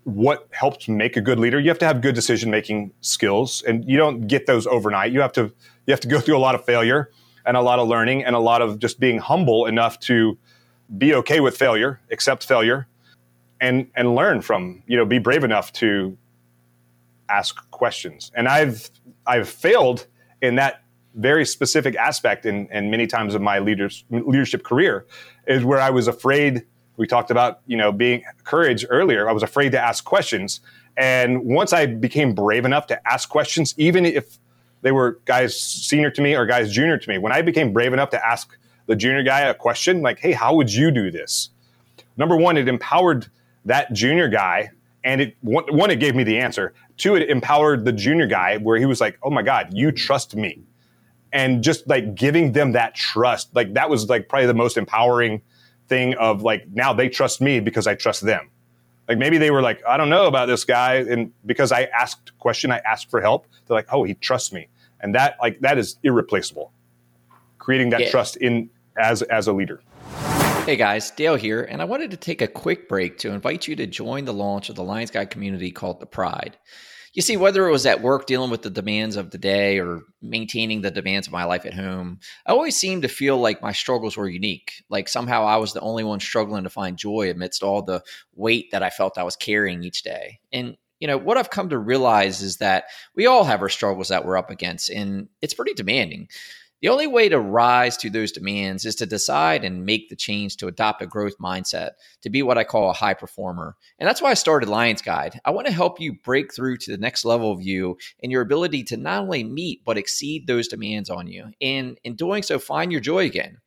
what helps make a good leader. You have to have good decision making skills, and you don't get those overnight. You have to you have to go through a lot of failure and a lot of learning and a lot of just being humble enough to be okay with failure, accept failure, and and learn from you know be brave enough to ask questions. And I've I've failed in that very specific aspect and and many times of my leaders leadership career is where I was afraid. We talked about you know being courage earlier. I was afraid to ask questions, and once I became brave enough to ask questions, even if they were guys senior to me or guys junior to me, when I became brave enough to ask the junior guy a question like, hey, how would you do this? Number one, it empowered that junior guy. And it one, it gave me the answer. Two, it empowered the junior guy where he was like, oh my God, you trust me. And just like giving them that trust, like that was like probably the most empowering thing of like now they trust me because I trust them. Like maybe they were like, I don't know about this guy. And because I asked question, I asked for help. They're like, oh, he trusts me. And that like that is irreplaceable. Creating that yeah. trust in as as a leader. Hey guys, Dale here, and I wanted to take a quick break to invite you to join the launch of the Lions Guide community called The Pride. You see, whether it was at work dealing with the demands of the day or maintaining the demands of my life at home, I always seemed to feel like my struggles were unique. Like somehow I was the only one struggling to find joy amidst all the weight that I felt I was carrying each day. And you know, what I've come to realize is that we all have our struggles that we're up against, and it's pretty demanding. The only way to rise to those demands is to decide and make the change to adopt a growth mindset, to be what I call a high performer. And that's why I started Lions Guide. I want to help you break through to the next level of you and your ability to not only meet, but exceed those demands on you. And in doing so, find your joy again.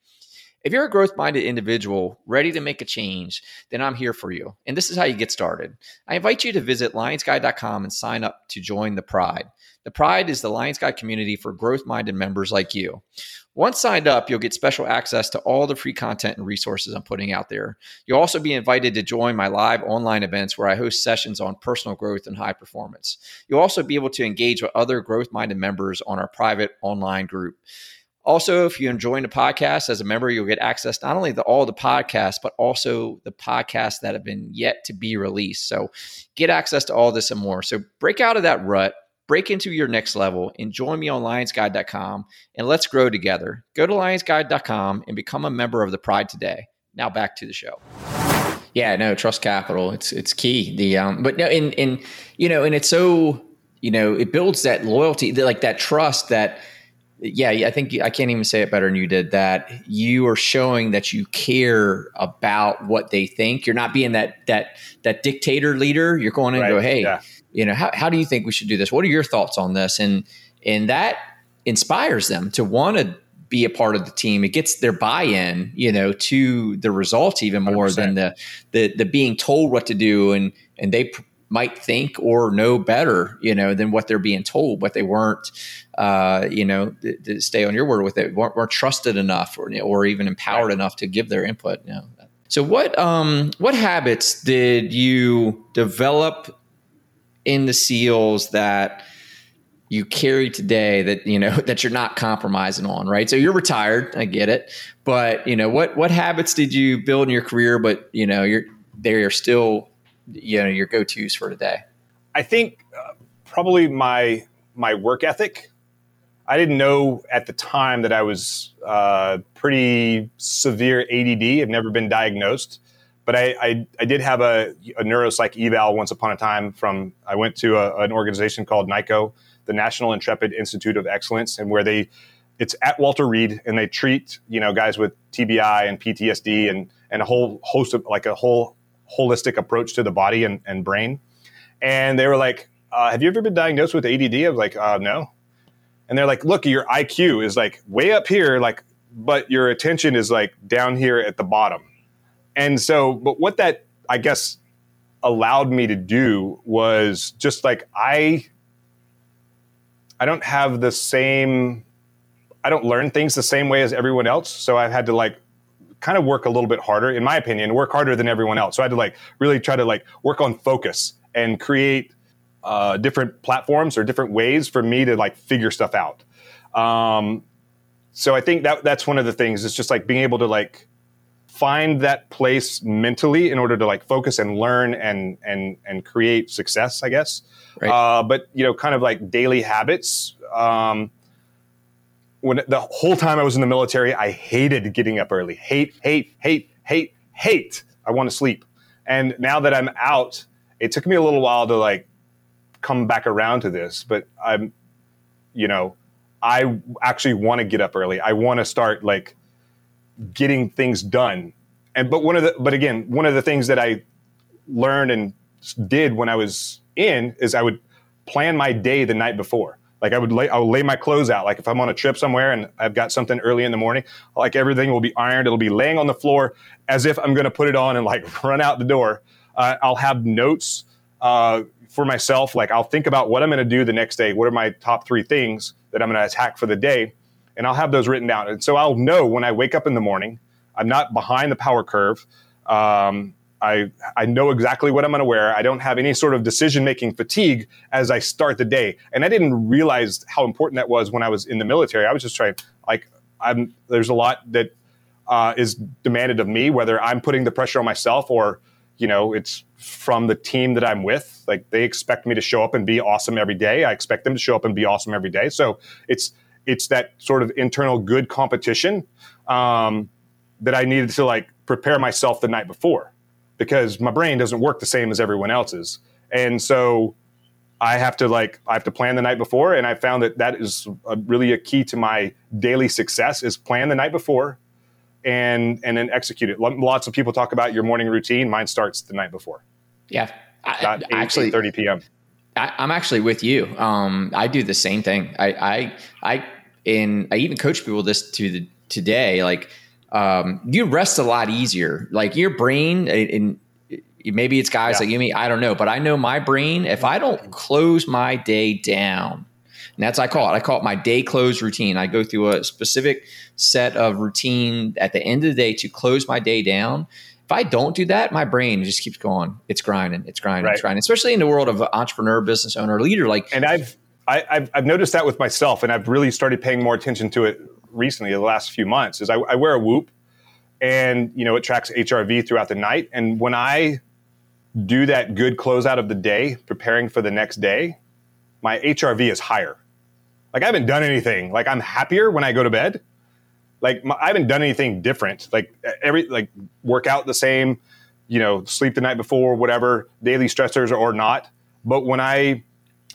If you're a growth minded individual ready to make a change, then I'm here for you. And this is how you get started. I invite you to visit lionsguide.com and sign up to join the Pride. The Pride is the Lions Guide community for growth minded members like you. Once signed up, you'll get special access to all the free content and resources I'm putting out there. You'll also be invited to join my live online events where I host sessions on personal growth and high performance. You'll also be able to engage with other growth minded members on our private online group. Also, if you enjoy the podcast as a member, you'll get access not only to all the podcasts, but also the podcasts that have been yet to be released. So get access to all this and more. So break out of that rut break into your next level and join me on lionsguide.com and let's grow together. Go to lionsguide.com and become a member of the Pride today. Now back to the show. Yeah, no, trust capital. It's it's key. The um but no in in you know, and it's so, you know, it builds that loyalty, like that trust that yeah, I think I can't even say it better than you did. That you are showing that you care about what they think. You're not being that that that dictator leader. You're going in right. and go, hey, yeah you know how, how do you think we should do this what are your thoughts on this and and that inspires them to want to be a part of the team. It gets their buy-in, you know, to the results even more 100%. than the, the the being told what to do and and they might think or know better, you know, than what they're being told, but they weren't, uh, you know, th- th- stay on your word with it, weren't, weren't trusted enough or or even empowered right. enough to give their input. You know. So what um what habits did you develop in the seals that you carry today that you know that you're not compromising on right so you're retired i get it but you know what what habits did you build in your career but you know you're they are still you know your go-to's for today? I think uh, probably my my work ethic. I didn't know at the time that i was uh, pretty severe add i've never been diagnosed but I, I, I, did have a, a neuropsych eval once upon a time from i went to a, an organization called NICoE, the National Intrepid Institute of Excellence, and where they it's at Walter Reed, and they treat you know guys with TBI and PTSD and and a whole host of like a whole holistic approach to the body and, and brain. And they were like, uh, "Have you ever been diagnosed with ADD?" I was like, uh, "No." And they're like, "Look, your IQ is like way up here, like, but your attention is like down here at the bottom." And so, but what that I guess allowed me to do was just like I I don't have the same I don't learn things the same way as everyone else. So I've had to like kind of work a little bit harder, in my opinion, work harder than everyone else. So I had to like really try to like work on focus and create uh, different platforms or different ways for me to like figure stuff out. Um, so I think that that's one of the things. It's just like being able to like find that place mentally in order to like focus and learn and and and create success i guess right. uh, but you know kind of like daily habits um, when the whole time i was in the military i hated getting up early hate hate hate hate hate i want to sleep and now that i'm out it took me a little while to like come back around to this but i'm you know i actually want to get up early i want to start like getting things done. And but one of the but again, one of the things that I learned and did when I was in is I would plan my day the night before. Like I would lay, I would lay my clothes out. Like if I'm on a trip somewhere and I've got something early in the morning, like everything will be ironed. It'll be laying on the floor as if I'm going to put it on and like run out the door. Uh, I'll have notes uh, for myself. Like I'll think about what I'm going to do the next day. What are my top three things that I'm going to attack for the day? and I'll have those written down. And so I'll know when I wake up in the morning, I'm not behind the power curve. Um, I, I know exactly what I'm going to wear. I don't have any sort of decision making fatigue as I start the day. And I didn't realize how important that was when I was in the military. I was just trying, like, I'm, there's a lot that uh, is demanded of me, whether I'm putting the pressure on myself or, you know, it's from the team that I'm with. Like, they expect me to show up and be awesome every day. I expect them to show up and be awesome every day. So it's, it's that sort of internal good competition um, that I needed to like prepare myself the night before because my brain doesn't work the same as everyone else's. And so I have to like I have to plan the night before, and I found that that is a, really a key to my daily success is plan the night before, and and then execute it. Lots of people talk about your morning routine. Mine starts the night before. Yeah, I, actually, thirty p.m. I, am actually with you. Um, I do the same thing. I I I in I even coach people this to the today, like um, you rest a lot easier. Like your brain, and maybe it's guys yeah. like you, me, I don't know, but I know my brain. If I don't close my day down, and that's I call it. I call it my day close routine. I go through a specific set of routine at the end of the day to close my day down. If I don't do that, my brain just keeps going. It's grinding. It's grinding. Right. It's grinding. Especially in the world of entrepreneur, business owner, leader. Like, and I've I, have I've noticed that with myself, and I've really started paying more attention to it recently, the last few months. Is I, I wear a Whoop, and you know it tracks HRV throughout the night, and when I do that good closeout of the day, preparing for the next day, my HRV is higher. Like I haven't done anything. Like I'm happier when I go to bed. Like my, I haven't done anything different. Like every like work out the same, you know, sleep the night before, whatever daily stressors or not. But when I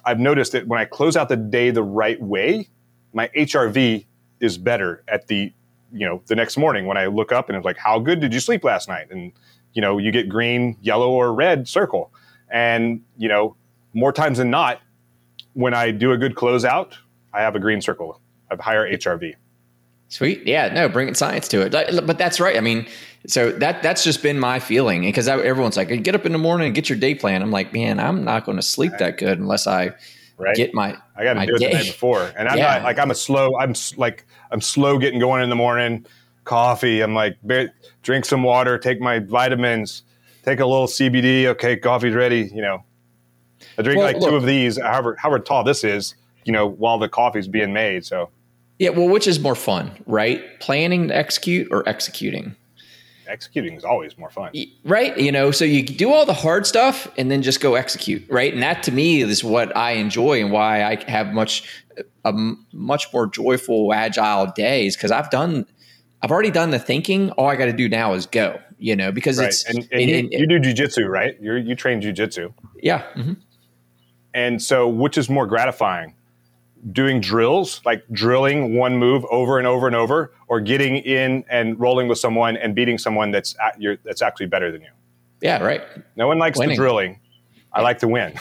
I've noticed that when I close out the day the right way, my HRV is better at the you know the next morning when I look up and it's like, how good did you sleep last night? And you know, you get green, yellow, or red circle. And you know, more times than not, when I do a good closeout, I have a green circle. I have higher HRV. Sweet. Yeah. No, bringing science to it. But that's right. I mean, so that that's just been my feeling because everyone's like, get up in the morning and get your day plan. I'm like, man, I'm not going to sleep that good unless I right. get my. I got to do it the night before, and I'm yeah. not like I'm a slow. I'm like I'm slow getting going in the morning. Coffee. I'm like drink some water, take my vitamins, take a little CBD. Okay, coffee's ready. You know, I drink well, like look, two of these, however however tall this is. You know, while the coffee's being made. So yeah, well, which is more fun, right? Planning to execute or executing? Executing is always more fun. Right? You know, so you do all the hard stuff and then just go execute, right? And that to me is what I enjoy and why I have much a much more joyful agile days because I've done I've already done the thinking. All I got to do now is go, you know, because right. it's and, and you, you, do jujitsu, right? You you train jujitsu. Yeah. Mm-hmm. And so, which is more gratifying, doing drills, like drilling one move over and over and over, or getting in and rolling with someone and beating someone that's at your, that's actually better than you. Yeah, right. No one likes Winning. the drilling. I like to win.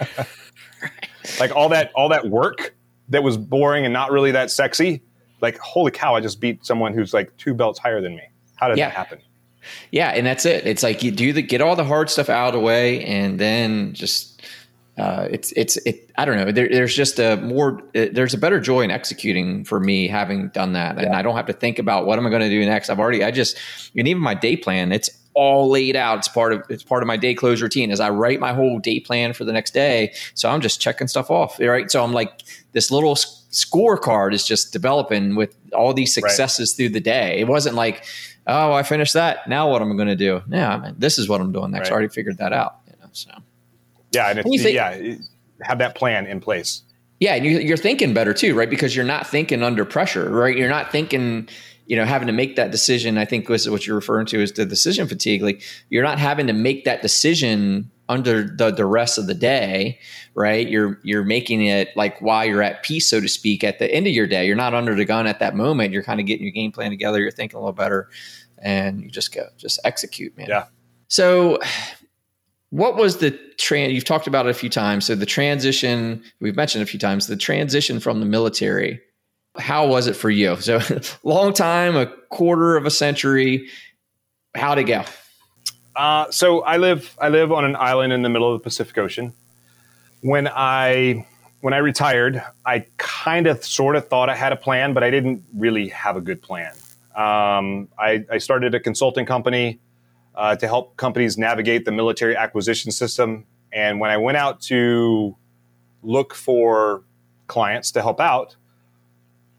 like all that all that work that was boring and not really that sexy. Like holy cow, I just beat someone who's like two belts higher than me. How did yeah. that happen? Yeah, and that's it. It's like you do the get all the hard stuff out of the way, and then just uh, it's it's it. I don't know. There, there's just a more. Uh, there's a better joy in executing for me having done that, yeah. and I don't have to think about what am I going to do next. I've already. I just and even my day plan. It's all laid out. It's part of it's part of my day close routine as I write my whole day plan for the next day. So I'm just checking stuff off. Right. So I'm like this little scorecard is just developing with all these successes right. through the day. It wasn't like, oh, I finished that. Now what am I going to do? Yeah, I mean, this is what I'm doing next. Right. I already figured that out. You know, so. Yeah, and, and think, yeah, have that plan in place. Yeah, and you're thinking better too, right? Because you're not thinking under pressure, right? You're not thinking, you know, having to make that decision. I think was what you're referring to is the decision fatigue. Like you're not having to make that decision under the the rest of the day, right? You're you're making it like while you're at peace, so to speak, at the end of your day. You're not under the gun at that moment. You're kind of getting your game plan together. You're thinking a little better, and you just go, just execute, man. Yeah. So what was the trans you've talked about it a few times so the transition we've mentioned a few times the transition from the military how was it for you? So long time a quarter of a century how'd it go? Uh, so i live i live on an island in the middle of the pacific ocean. When i when i retired i kind of sort of thought i had a plan but i didn't really have a good plan. Um, I, I started a consulting company uh, to help companies navigate the military acquisition system. And when I went out to look for clients to help out,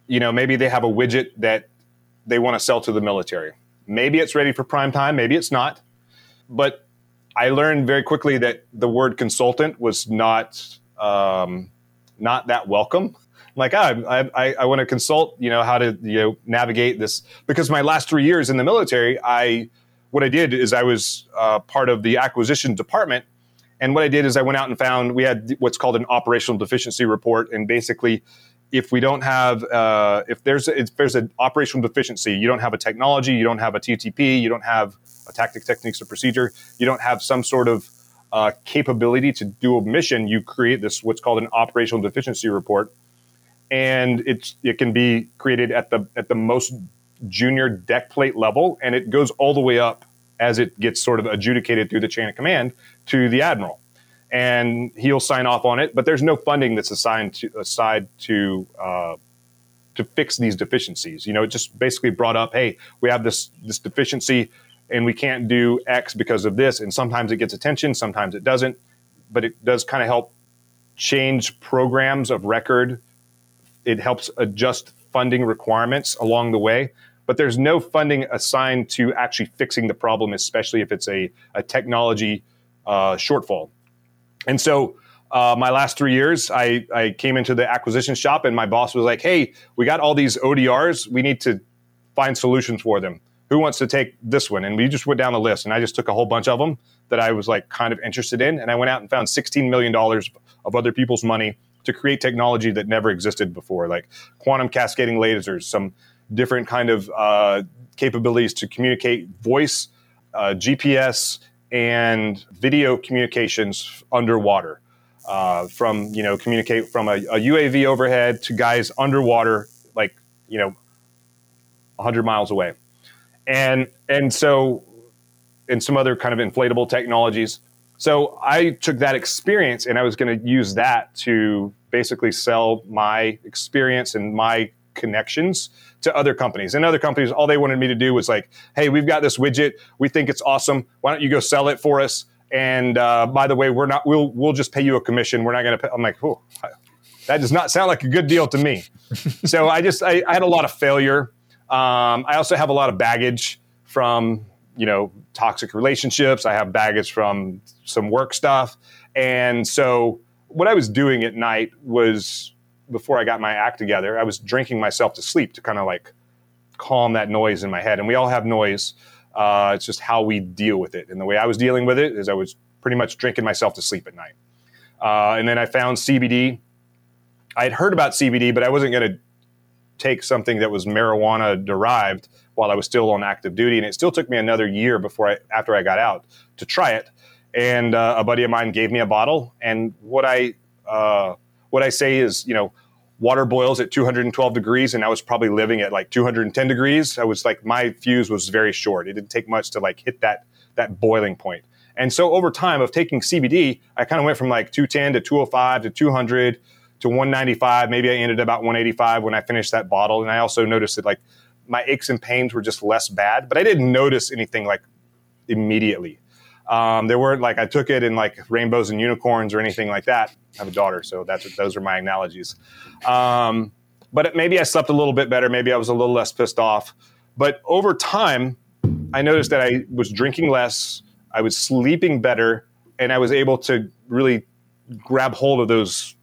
you know, maybe they have a widget that they want to sell to the military. Maybe it's ready for prime time, maybe it's not. But I learned very quickly that the word consultant was not um, not that welcome. like, oh, I, I, I want to consult, you know, how to you know navigate this because my last three years in the military, I what I did is I was uh, part of the acquisition department. And what I did is I went out and found we had what's called an operational deficiency report. And basically, if we don't have, uh, if there's if there's an operational deficiency, you don't have a technology, you don't have a TTP, you don't have a tactic, techniques, or procedure, you don't have some sort of uh, capability to do a mission, you create this what's called an operational deficiency report, and it's it can be created at the at the most junior deck plate level, and it goes all the way up as it gets sort of adjudicated through the chain of command to the admiral. And he'll sign off on it, but there's no funding that's assigned to aside to uh, to fix these deficiencies. You know, it just basically brought up, hey, we have this this deficiency, and we can't do X because of this. And sometimes it gets attention, sometimes it doesn't, but it does kind of help change programs of record. It helps adjust funding requirements along the way but there's no funding assigned to actually fixing the problem, especially if it's a, a technology uh, shortfall. And so, uh, my last three years, I, I came into the acquisition shop, and my boss was like, "Hey, we got all these ODRs. We need to find solutions for them. Who wants to take this one?" And we just went down the list, and I just took a whole bunch of them that I was like kind of interested in, and I went out and found 16 million dollars of other people's money to create technology that never existed before, like quantum cascading lasers, some different kind of uh, capabilities to communicate voice, uh, GPS, and video communications underwater. uh, from you know communicate from a, a, UAV overhead to guys underwater, like you know, 100 miles away, and and so and some other kind of inflatable technologies. So I took that experience and I was going to use that to basically sell my experience and my connections to other companies. And other companies, all they wanted me to do was like, "Hey, we've got this widget. We think it's awesome. Why don't you go sell it for us?" And uh, by the way, we're not. We'll we'll just pay you a commission. We're not going to. pay. I'm like, oh, that does not sound like a good deal to me. so I just I, I, had a lot of failure. Um, I also have a lot of baggage from you know toxic relationships. I have baggage from some work stuff, and so what I was doing at night was before I got my act together. I was drinking myself to sleep to kind of like calm that noise in my head. And we all have noise. Uh, it's just how we deal with it. And the way I was dealing with it is I was pretty much drinking myself to sleep at night. Uh, and then I found CBD. I had heard about CBD, but I wasn't going to take something that was marijuana derived while I was still on active duty. And it still took me another year before I, after I got out to try it. And uh, a buddy of mine gave me a bottle. And what I, uh, what I say is, you know, water boils at 212 degrees and I was probably living at like 210 degrees. I was like my fuse was very short. It didn't take much to like hit that that boiling point. And so over time of taking CBD, I kind of went from like 210 to 205 to 200 to 195. Maybe I ended about 185 when I finished that bottle. And I also noticed that like my aches and pains were just less bad, but I didn't notice anything like immediately. Um, there weren't like I took it in like rainbows and unicorns or anything like that. I have a daughter, so that's those are my analogies. Um, but maybe I slept a little bit better. Maybe I was a little less pissed off. But over time, I noticed that I was drinking less. I was sleeping better, and I was able to really grab hold of those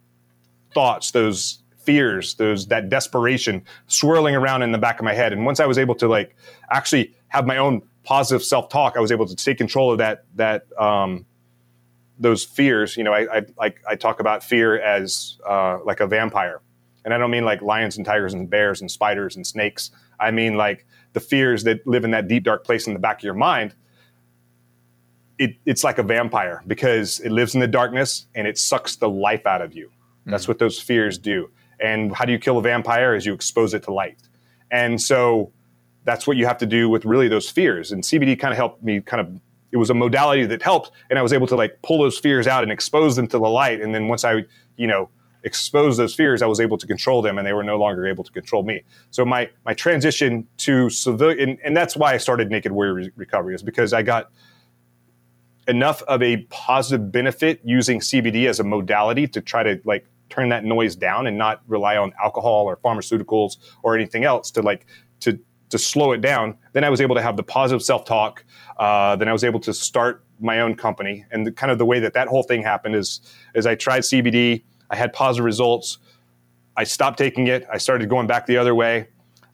thoughts, those fears, those that desperation swirling around in the back of my head. And once I was able to like actually have my own positive self talk, I was able to take control of that that um, those fears. You know, I, I like I talk about fear as uh, like a vampire, and I don't mean like lions and tigers and bears and spiders and snakes. I mean like the fears that live in that deep dark place in the back of your mind. It, it's like a vampire because it lives in the darkness and it sucks the life out of you. That's mm what those fears do. And how do you kill a vampire? Is you expose it to light. And so that's what you have to do with really those fears. And CBD kind of helped me kind of it was a modality that helped and I was able to like pull those fears out and expose them to the light. And then once I, you know, exposed those fears, I was able to control them and they were no longer able to control me. So my my transition to civilian and, and that's why I started Naked Warrior Re- Recovery is because I got enough of a positive benefit using CBD as a modality to try to like turn that noise down and not rely on alcohol or pharmaceuticals or anything else to like to to slow it down. Then I was able to have the positive self talk. Uh, then I was able to start my own company. And the, kind of the way that that whole thing happened is, is I tried CBD. I had positive results. I stopped taking it. I started going back the other way.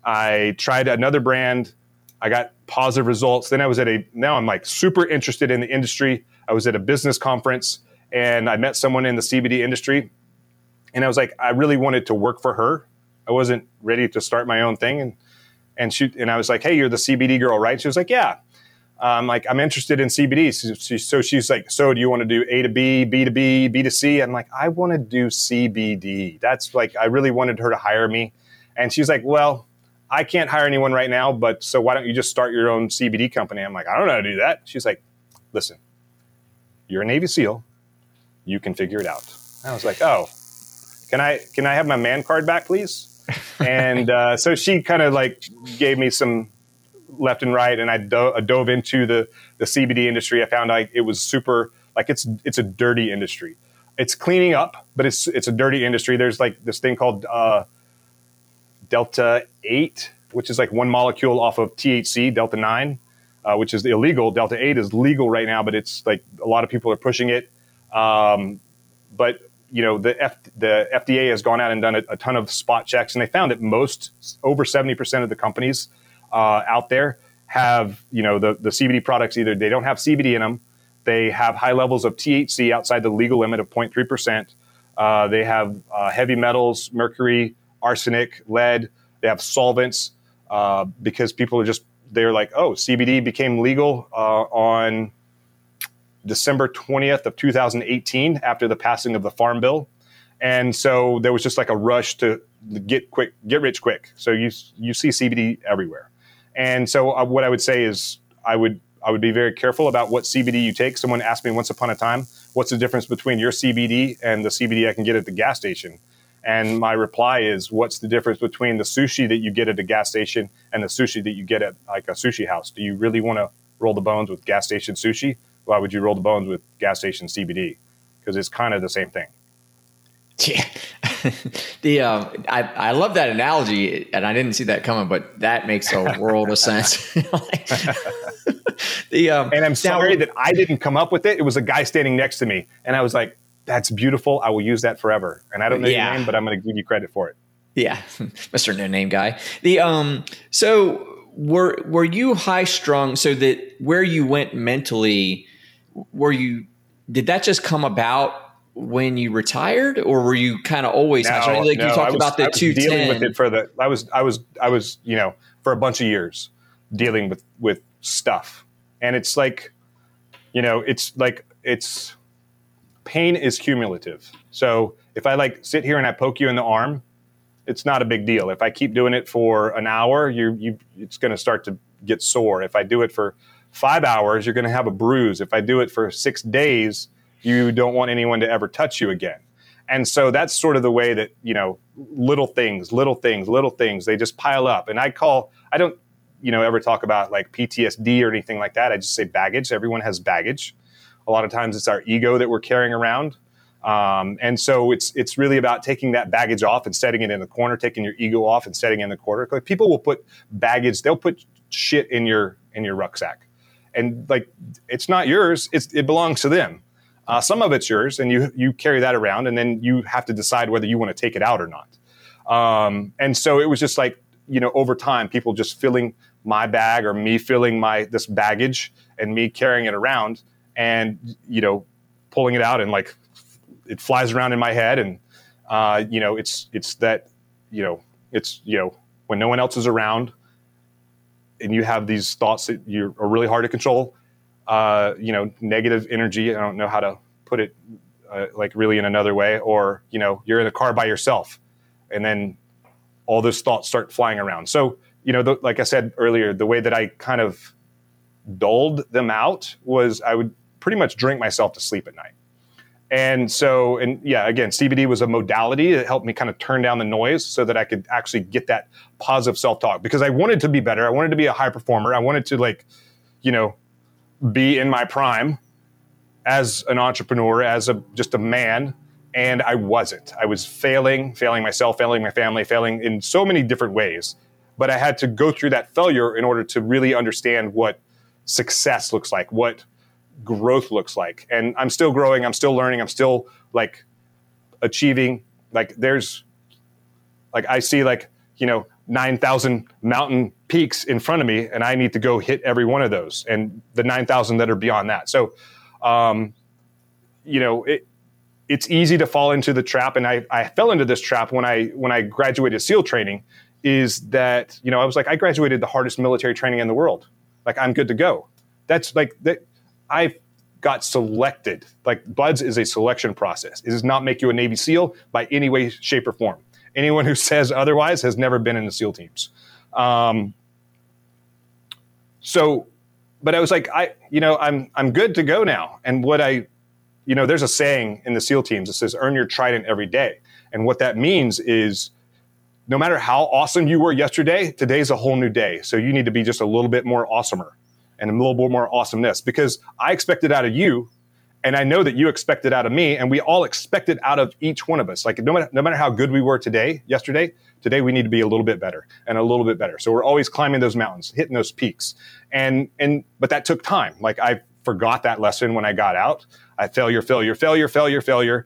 I tried another brand. I got positive results. Then I was at a, now I'm like super interested in the industry. I was at a business conference and I met someone in the CBD industry. And I was like, I really wanted to work for her. I wasn't ready to start my own thing. And and she and I was like, "Hey, you're the CBD girl, right?" She was like, "Yeah." I'm like, "I'm interested in CBD." So, she, so she's like, "So do you want to do A to B, B to B, B to C?" I'm like, "I want to do CBD." That's like, I really wanted her to hire me, and she's like, "Well." I can't hire anyone right now, but so why don't you just start your own CBD company? I'm like, I don't know how to do that. She's like, listen, you're a Navy SEAL. You can figure it out. I was like, oh, can I can I have my man card back, please? and uh, so she kind of like gave me some left and right, and I, do- I dove into the the CBD industry. I found like it was super like it's it's a dirty industry. It's cleaning up, but it's it's a dirty industry. There's like this thing called uh, Delta Eight, which is like one molecule off of THC, Delta Nine, uh, which is illegal. Delta Eight is legal right now, but it's like a lot of people are pushing it. Um, but you know the F, the FDA has gone out and done a, a, ton of spot checks, and they found that most over seventy percent of the companies uh, out there have you know the the CBD products either they don't have CBD in them, they have high levels of THC outside the legal limit of 0.3 percent. Uh, they have uh, heavy metals, mercury, arsenic, lead. They have solvents uh, because people are just they're like, oh, CBD became legal uh, on December 20th of 2018 after the passing of the Farm Bill. And so there was just like a rush to get quick, get rich quick. So you you see CBD everywhere. And so uh, what I would say is I would I would be very careful about what CBD you take. Someone asked me once upon a time, what's the difference between your CBD and the CBD I can get at the gas station? And my reply is, what's the difference between the sushi that you get at a gas station and the sushi that you get at like a sushi house? Do you really want to roll the bones with gas station sushi? Why would you roll the bones with gas station CBD? Because it's kind of the same thing. Yeah. the um, I, I love that analogy, and I didn't see that coming, but that makes a world of sense. the um, and I'm sorry now, that I didn't come up with it. It was a guy standing next to me, and I was like, "That's beautiful. I will use that forever." And I don't know yeah. your name, but I'm going to give you credit for it. Yeah, Mr. No Name Guy. The um, so were were you high strung so that where you went mentally, were you? Did that just come about when you retired, or were you kind of always no, Like no, you talked was, about the two dealing with it for the. I was I was I was you know for a bunch of years dealing with with stuff, and it's like, you know, it's like it's pain is cumulative. So if I like sit here and I poke you in the arm, it's not a big deal. If I keep doing it for an hour, you you it's going to start to get sore. If I do it for five hours, you're going to have a bruise. If I do it for six days you don't want anyone to ever touch you again. And so that's sort of the way that, you know, little things, little things, little things, they just pile up. And I call, I don't, you know, ever talk about like PTSD or anything like that. I just say baggage. Everyone has baggage. A lot of times it's our ego that we're carrying around. Um, and so it's it's really about taking that baggage off and setting it in the corner, taking your ego off and setting it in the corner. Like people will put baggage, they'll put shit in your in your rucksack, and like it's not yours; it's, it belongs to them. Uh, some of it's yours, and you you carry that around, and then you have to decide whether you want to take it out or not. Um, and so it was just like you know, over time, people just filling my bag or me filling my this baggage and me carrying it around, and you know, pulling it out and like it flies around in my head, and uh, you know, it's it's that you know, it's you know, when no one else is around, and you have these thoughts that you are really hard to control uh, you know, negative energy. I don't know how to put it uh, like really in another way. Or, you know, you're in a car by yourself and then all those thoughts start flying around. So, you know, the, like I said earlier, the way that I kind of dulled them out was I would pretty much drink myself to sleep at night. And so, and yeah, again, CBD was a modality that helped me kind of turn down the noise so that I could actually get that positive self talk because I wanted to be better. I wanted to be a high performer. I wanted to, like, you know, be in my prime as an entrepreneur, as a just a man, and I wasn't. I was failing, failing myself, failing my family, failing in so many different ways. But I had to go through that failure in order to really understand what success looks like, what growth looks like. And I'm still growing, I'm still learning, I'm still like achieving. Like there's like I see like, you know, 9,000 mountain peaks in front of me, and I need to go hit every one of those and the 9,000 that are beyond that. So, um, you know, it, it's easy to fall into the trap, and I, I fell into this trap when I when I graduated SEAL training. Is that you know I was like I graduated the hardest military training in the world. Like I'm good to go. That's like that. I got selected. Like BUD/S is a selection process. It does not make you a Navy SEAL by any way, shape, or form. Anyone who says otherwise has never been in the SEAL teams. Um, so, but I was like, I, you know, I'm I'm good to go now. And what I, you know, there's a saying in the SEAL teams that says, "Earn your trident every day." And what that means is, no matter how awesome you were yesterday, today's a whole new day. So you need to be just a little bit more awesomer and a little bit more awesomeness because I expect it out of you and I know that you expect it out of me, and we all expect it out of each one of us. Like no matter no matter how good we were today, yesterday, today we need to be a little bit better and a little bit better. So we're always climbing those mountains, hitting those peaks, and and but that took time. Like I forgot that lesson when I got out. I failure, failure, failure, failure, failure.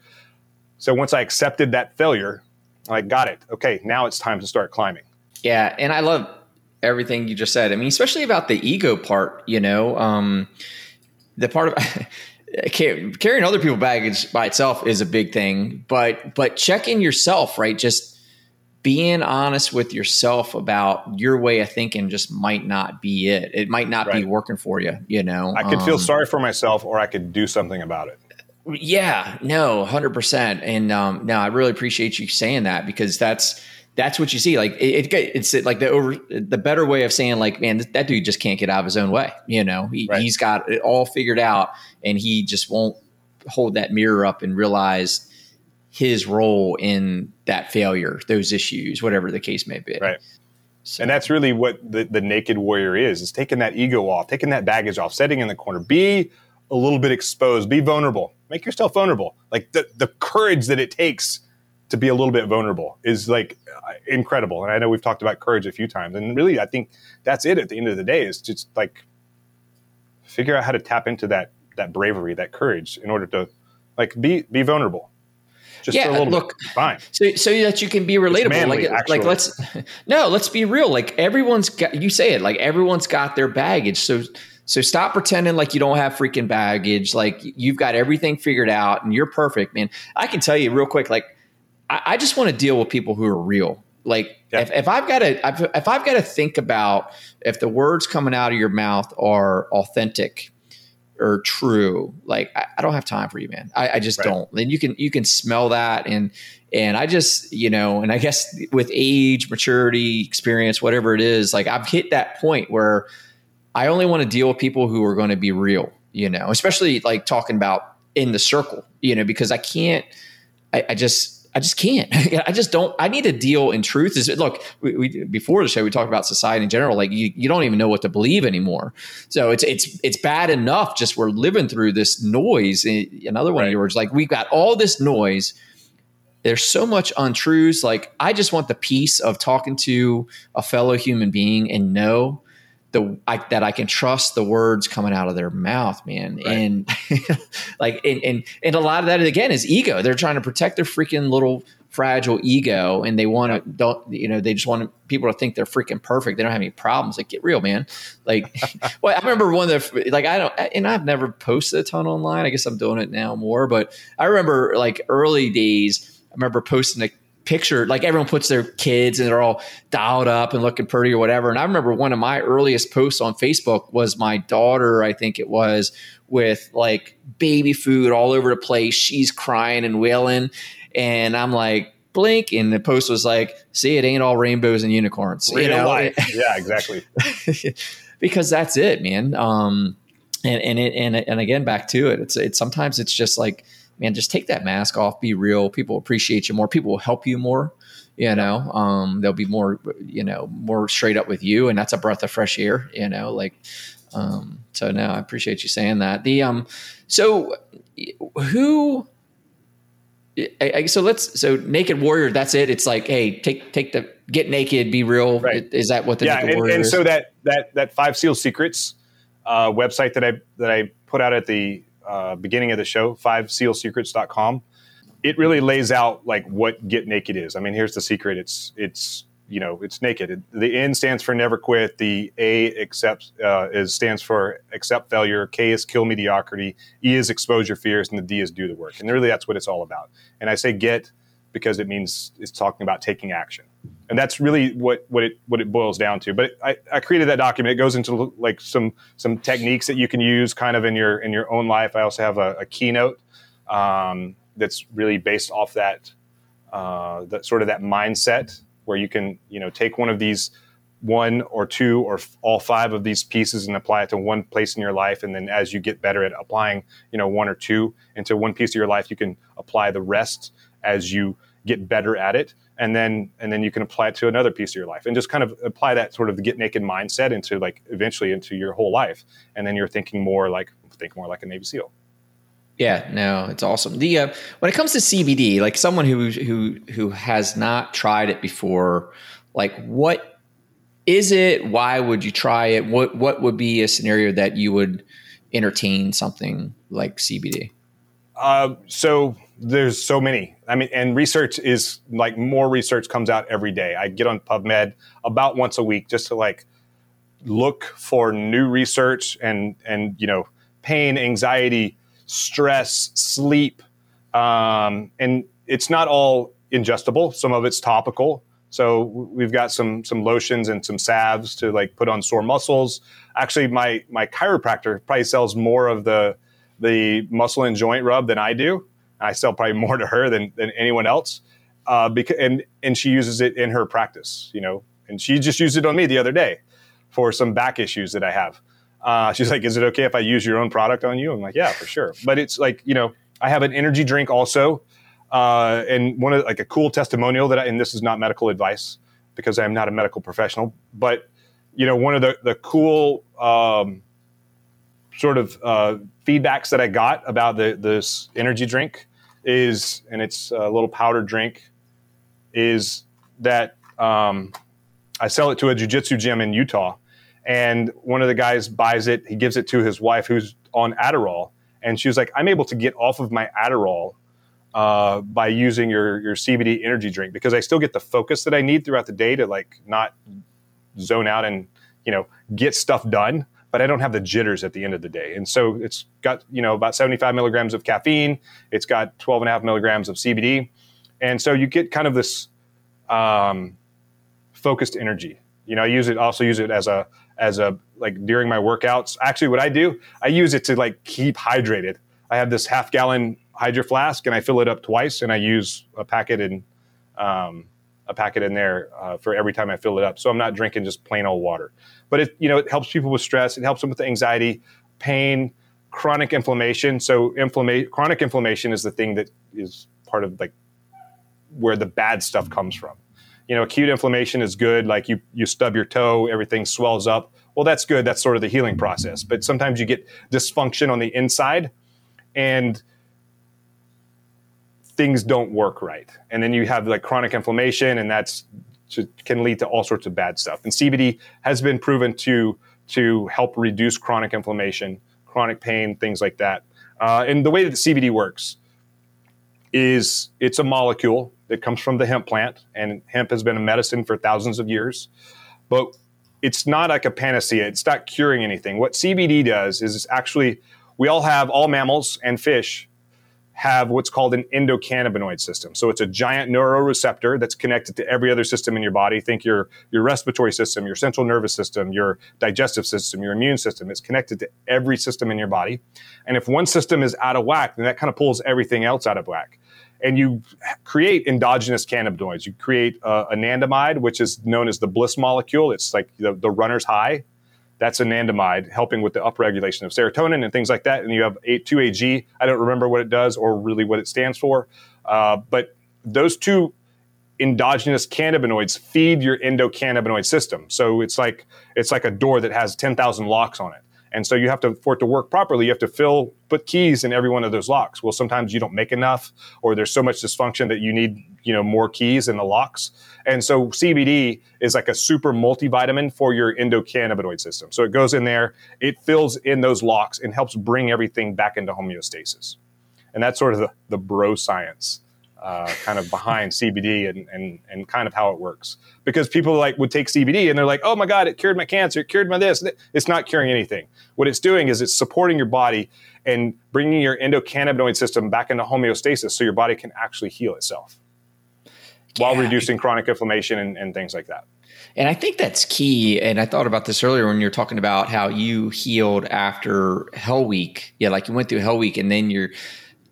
So once I accepted that failure, I got it. Okay, now it's time to start climbing. Yeah, and I love everything you just said. I mean, especially about the ego part. You know, um, the part of carrying other people's baggage by itself is a big thing, but but checking yourself, right? Just being honest with yourself about your way of thinking just might not be it. It might not right. be working for you, you know. I could um, feel sorry for myself or I could do something about it. Yeah, no, 100%. And um no, I really appreciate you saying that because that's that's what you see. Like it, it, it's like the over the better way of saying like, man, that dude just can't get out of his own way. You know, he, right. he's got it all figured out, and he just won't hold that mirror up and realize his role in that failure, those issues, whatever the case may be. Right. So. And that's really what the, the naked warrior is, is taking that ego off, taking that baggage off, setting in the corner, be a little bit exposed, be vulnerable, make yourself vulnerable. Like the, the courage that it takes to be a little bit vulnerable is like incredible. And I know we've talked about courage a few times. And really, I think that's it at the end of the day is just like figure out how to tap into that, that bravery, that courage in order to like be, be vulnerable just yeah, look, bit. fine. So, so that you can be relatable. Manly, like, like let's no, let's be real. Like everyone's got. You say it. Like everyone's got their baggage. So, so stop pretending like you don't have freaking baggage. Like you've got everything figured out and you're perfect, man. I can tell you real quick. Like I, I just want to deal with people who are real. Like yeah. if, if I've got to if I've got to think about if the words coming out of your mouth are authentic or true, like I, I, don't have time for you, man. I, I just right. don't. And you can you can smell that, and and I just you know, and I guess with age, maturity, experience, whatever it is, like I've hit that point where I only want to deal with people who are going to be real, you know, especially like talking about in the circle, you know, because I can't. I, I just I just can't. I just don't. I need to deal in truth. Is look we, we, before the show we talked about society in general. Like you, you don't even know what to believe anymore. So it's it's it's bad enough. Just we're living through this noise. Eh, another one right. of your words, like we've got all this noise. There's so much untruths. Like I just want the peace of talking to a fellow human being and know the I, that I can trust the words coming out of their mouth, man. Right. And like, and, and and a lot of that again is ego. They're trying to protect their freaking little fragile ego, and they want to don't you know they just want people to think they're freaking perfect. They don't have any problems. Like, get real, man. Like, well, I remember one of the like I don't, and I've never posted a ton online. I guess I'm doing it now more, but I remember like early days. I remember posting a picture like everyone puts their kids and they're all dialed up and looking pretty or whatever. And i remember one of my earliest posts on facebook was my daughter i think it was with like baby food all over the place. She's crying and wailing. And i'm like blink. And the post was like see it ain't all rainbows and unicorns Real you know? life. yeah exactly. Because that's it man. Um and and it and, and again back to it it's it's sometimes it's just like man, just take that mask off, be real. People appreciate you more. People will help you more. You know, um, they'll be more, you know, more straight up with you, and that's a breath of fresh air. You know, like, um, so no, I appreciate you saying that. The um, so who? I, I, so let's so naked warrior. That's it. It's like, hey, take take the get naked, be real. Right. Is that what the yeah? and, and so that that that five seal secrets uh, website that I that I put out at the uh, beginning of the show, fivesealsecrets.com. It really lays out like what get naked is. I mean, here's the secret. It's it's you know it's naked. The N stands for never quit. The A accepts uh, is stands for accept failure. K is kill mediocrity. E is expose your fears, and the D is do the work. And really, that's what it's all about. And I say get because it means it's talking about taking action and that's really what what it what it boils down to. But I, I created that document. It goes into like some some techniques that you can use kind of in your in your own life. I also have a, a keynote um, that's really based off that uh, that sort of that mindset where you can you know take one of these one or two or all five of these pieces and apply it to one place in your life and then as you get better at applying you know one or two into one piece of your life you can apply the rest as you get better at it and then and then you can apply it to another piece of your life. And just kind of apply that sort of get naked mindset into like eventually into your whole life. And then you're thinking more like think more like a navy seal. Yeah no it's awesome. The uh, when it comes to cbd like someone who who who has not tried it before like what is it? Why would you try it? What what would be a scenario that you would entertain something like cbd uh, so there's so many. I mean, and research is like more research comes out every day. I get on PubMed about once a week just to like look for new research and and you know pain, anxiety, stress, sleep, um, and it's not all ingestible. Some of it's topical. So we've got some some lotions and some salves to like put on sore muscles. Actually, my my chiropractor probably sells more of the the muscle and joint rub than I do. I sell probably more to her than than anyone else. Uh, because and and she uses it in her practice, you know, and she just used it on me the other day for some back issues that I have. Uh, she's like, "Is it okay if I use your own product on you?" I'm like, "Yeah, for sure." But it's like you know, I have an energy drink also uh, and one of like a cool testimonial that, I, and this is not medical advice because I am not a medical professional, but you know, one of the the cool um, sort of uh, feedbacks that I got about the this energy drink is, and it's a little powdered drink, is that um, I sell it to a jujitsu gym in Utah, and one of the guys buys it. He gives it to his wife who's on Adderall, and she was like, "I'm able to get off of my Adderall uh, by using your your CBD energy drink because I still get the focus that I need throughout the day to like not zone out and you know get stuff done. But I don't have the jitters at the end of the day, and so it's got you know about 75 milligrams of caffeine. It's got 12 and a half milligrams of CBD, and so you get kind of this um, focused energy. You know, I use it also use it as a as a like during my workouts. Actually, what I do, I use it to like keep hydrated. I have this half gallon hydro flask and I fill it up twice and I use a packet in um, a packet in there uh, for every time I fill it up. So I'm not drinking just plain old water. But it you know it helps people with stress. It helps them with anxiety, pain, chronic inflammation. So inflammation, chronic inflammation is the thing that is part of like where the bad stuff comes from. You know, acute inflammation is good. Like you you stub your toe, everything swells up. Well, that's good. That's sort of the healing process. But sometimes you get dysfunction on the inside, and things don't work right. And then you have like chronic inflammation, and that's can lead to all sorts of bad stuff. And CBD has been proven to to help reduce chronic inflammation, chronic pain, things like that. Uh, and the way that the CBD works is it's a molecule that comes from the hemp plant, and hemp has been a medicine for thousands of years. But it's not like a panacea. It's not curing anything. What CBD does is it's actually we all have all mammals and fish have what's called an endocannabinoid system. So it's a giant neuroreceptor that's connected to every other system in your body. Think your your respiratory system, your central nervous system, your digestive system, your immune system. It's connected to every system in your body. And if one system is out of whack, then that kind of pulls everything else out of whack. And you create endogenous cannabinoids. You create uh, anandamide, which is known as the bliss molecule. It's like the, the runner's high that's anandamide, helping with the upregulation of serotonin and things like that. And you have 2AG. I don't remember what it does or really what it stands for. Uh, but those two endogenous cannabinoids feed your endocannabinoid system. So it's like it's like a door that has 10,000 locks on it. And so you have to, for it to work properly, you have to fill, put keys in every one of those locks. Well, sometimes you don't make enough, or there's so much dysfunction that you need, you know, more keys in the locks. And so CBD is like a super multivitamin for your endocannabinoid system. So it goes in there, it fills in those locks and helps bring everything back into homeostasis. And that's sort of the, the bro science uh, kind of behind CBD and, and, and kind of how it works. Because people like would take CBD and they're like, oh my God, it cured my cancer, it cured my this. It's not curing anything. What it's doing is it's supporting your body and bringing your endocannabinoid system back into homeostasis so your body can actually heal itself yeah. while reducing chronic inflammation and, and things like that. And I think that's key. And I thought about this earlier when you're talking about how you healed after Hell Week. Yeah, like you went through Hell Week and then you're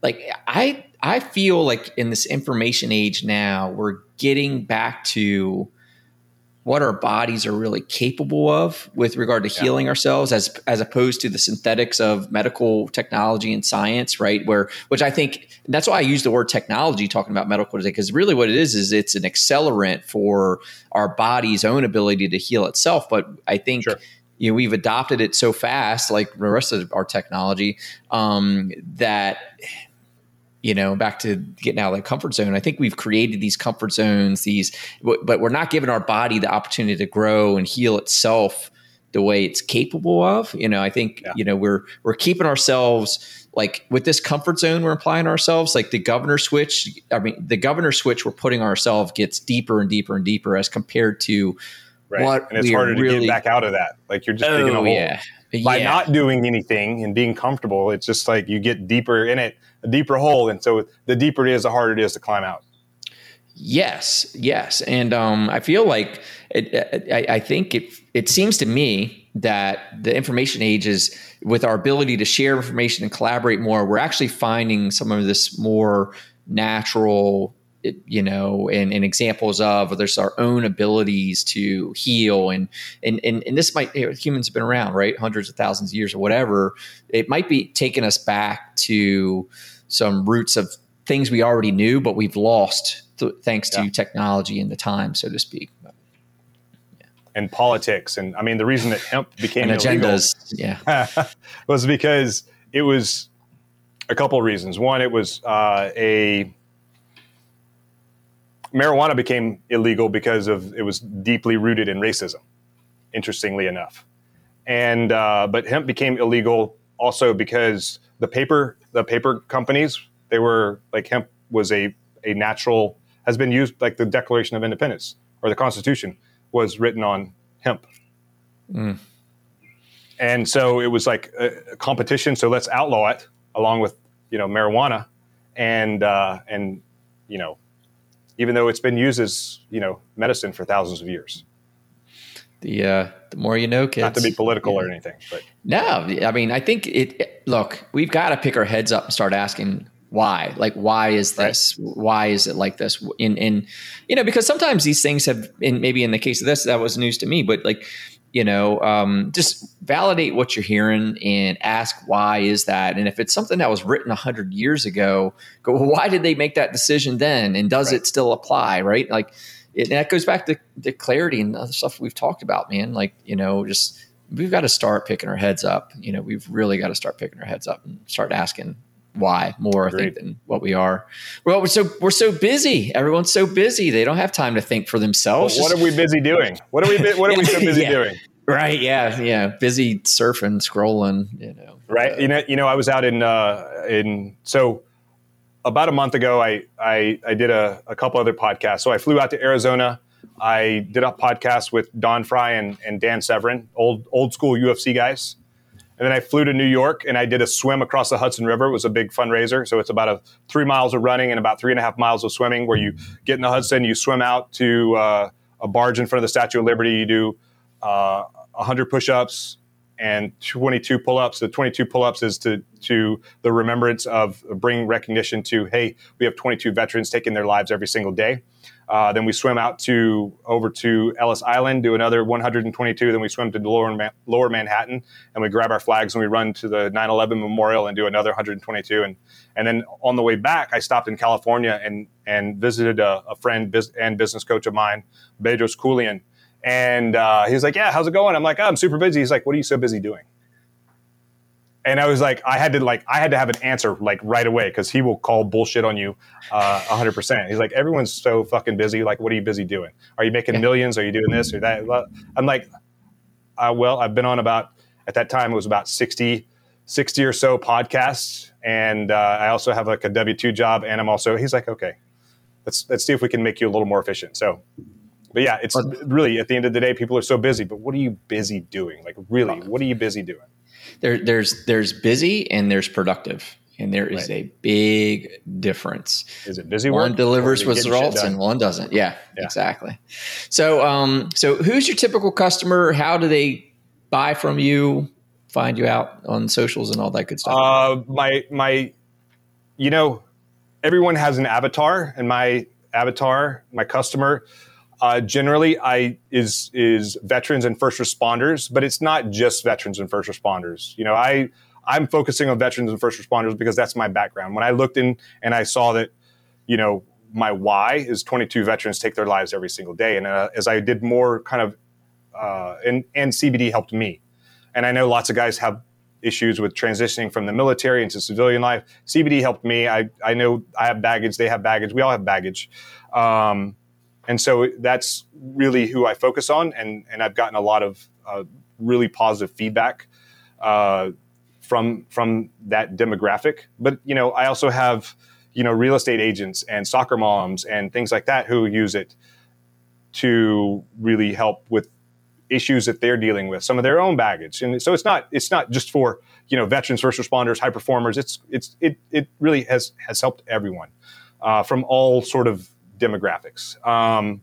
like, I I feel like in this information age now, we're getting back to what our bodies are really capable of with regard to yeah. healing ourselves as as opposed to the synthetics of medical technology and science right where which i think that's why i use the word technology talking about medical today because really what it is is it's an accelerant for our body's own ability to heal itself but i think sure. you know we've adopted it so fast like the rest of our technology um, that you know, back to getting out of the comfort zone. I think we've created these comfort zones, these, but we're not giving our body the opportunity to grow and heal itself the way it's capable of. You know, I think yeah. you know we're we're keeping ourselves like with this comfort zone we're applying ourselves like the governor switch. I mean, the governor switch we're putting ourselves gets deeper and deeper and deeper as compared to right. what and it's harder really, to get back out of that. Like you're just oh, digging a oh, hole. Yeah. By yeah. not doing anything and being comfortable, it's just like you get deeper in it a deeper hole. And so the deeper it is, the harder it is to climb out. Yes, yes, and um, I feel like it, I, I, think it. It seems to me that the information age is with our ability to share information and collaborate more. We're actually finding some of this more natural, you know, and, and examples of there's our own abilities to heal, and and and, and this might humans have been around right hundreds of thousands of years or whatever. It might be taking us back to some roots of things we already knew, but we've lost th- thanks to yeah. technology and the time, so to speak. And politics, and I mean, the reason that hemp became and agendas, illegal, yeah, was because it was a couple of reasons. One, it was uh, a marijuana became illegal because of it was deeply rooted in racism. Interestingly enough, and uh, but hemp became illegal also because the paper the paper companies they were like hemp was a a natural has been used like the Declaration of Independence or the Constitution was written on hemp. Mm. And so it was like a, a, competition. So let's outlaw it along with you know marijuana, and uh, and you know even though it's been used as you know medicine for thousands of years. The uh, the more you know, kids. Not to be political yeah. or anything, but no, I mean I think it. look, we've got to pick our heads up and start asking why like why is this right. why is it like this in in you know because sometimes these things have in maybe in the case of this that was news to me but like you know um, just validate what you're hearing and ask why is that? And if it's something that was written 100 years ago go well, why did they make that decision then? And does right. it still apply? Right? Like it, that goes back to the clarity and other stuff we've talked about man. Like you know just we've got to start picking our heads up. You know we've really got to start picking our heads up and start asking why more Agreed. I think than what we are. Well, we're so we're so busy. Everyone's so busy. They don't have time to think for themselves. Well, what are we busy doing? What are we what are we so busy yeah. doing? Right. Yeah. Yeah. Busy surfing, scrolling. You know. Right. Uh, you know. You know. I was out in uh, in so about a month ago. I I, I did a, a couple other podcasts. So I flew out to Arizona. I did a podcast with Don Frye and, and Dan Severn, old old school UFC guys. And then I flew to New York and I did a swim across the Hudson River. It was a big fundraiser. So it's about a three miles of running and about three and a half miles of swimming where you get in the Hudson, you swim out to uh, a barge in front of the Statue of Liberty. You do uh, 100 push ups and 22 pull ups. The 22 pull ups is to, to the remembrance of bring recognition to, hey, we have 22 veterans taking their lives every single day. Uh, then we swim out to over to Ellis Island, do another 122. Then we swim to lower, lower Manhattan, and we grab our flags and we run to the 9/11 Memorial and do another 122. And and then on the way back, I stopped in California and and visited a, a friend and business coach of mine, Bedros Keuilian. And uh, he was like, "Yeah, how's it going?" I'm like, oh, "I'm super busy." He's like, "What are you so busy doing?" And I was like, I had to like, I had to have an answer like right away because he will call bullshit on you, uh, hundred percent. He's like, everyone's so fucking busy. Like, what are you busy doing? Are you making millions? Are you doing this or that? I'm like, uh, well, I've been on about at that time it was about 60, 60 or so podcasts, and uh, I also have like a W two job, and I'm also. He's like, okay, let's let's see if we can make you a little more efficient. So. But yeah, it's really at the end of the day, people are so busy. But what are you busy doing? Like, really, what are you busy doing? There, there's there's busy and there's productive, and there is right. a big difference. Is it busy One delivers results and one doesn't. Yeah, yeah, exactly. So, um, so who's your typical customer? How do they buy from you? Find you out on socials and all that good stuff. Uh, my my, you know, everyone has an avatar, and my avatar, my customer uh, generally I is is veterans and first responders, but it's not just veterans and first responders. You know, I I'm focusing on veterans and first responders because that's my background. When I looked in and I saw that, you know, my why is 22 veterans take their lives every single day, and uh, as I did more kind of, uh, and and CBD helped me, and I know lots of guys have issues with transitioning from the military into civilian life. CBD helped me. I I know I have baggage. They have baggage. We all have baggage. Um, and so that's really who I focus on, and and I've gotten a lot of uh, really positive feedback uh, from from that demographic. But you know, I also have you know real estate agents and soccer moms and things like that who use it to really help with issues that they're dealing with, some of their own baggage, and so it's not it's not just for you know veterans, first responders, high performers. It's it's it it really has has helped everyone uh, from all sort of demographics. Um,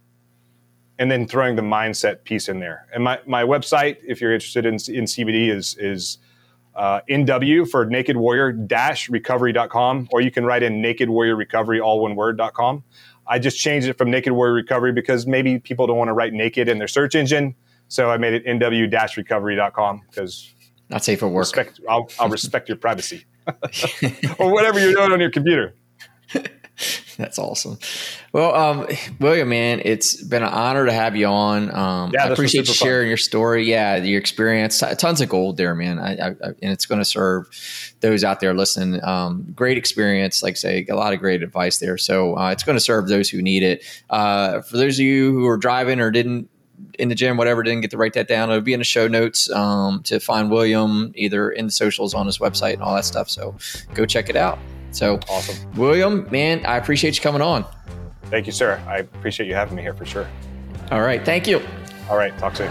and then throwing the mindset piece in there. And my, my website, if you're interested in, in CBD, is is uh, NW for Naked Warrior dash recovery.com, or you can write in Naked Warrior Recovery, all one word.com. I just changed it from Naked Warrior Recovery because maybe people don't want to write naked in their search engine. So I made it NW dash recovery.com because not safe for work. Respect, I'll, I'll respect your privacy or whatever you're doing on your computer. That's awesome. Well, um, William, man, it's been an honor to have you on. Um, yeah, I appreciate you sharing fun. your story. Yeah, your experience. Tons of gold there, man. I, I, and it's going to serve those out there listening. Um, great experience. Like I say, a lot of great advice there. So uh, it's going to serve those who need it. Uh, for those of you who are driving or didn't in the gym, whatever, didn't get to write that down. It'll be in the show notes um, to find William either in the socials on his website and all that stuff. So go check it out. So awesome. William, man, I appreciate you coming on. Thank you, sir. I appreciate you having me here for sure. All right. Thank you. All right. Talk soon.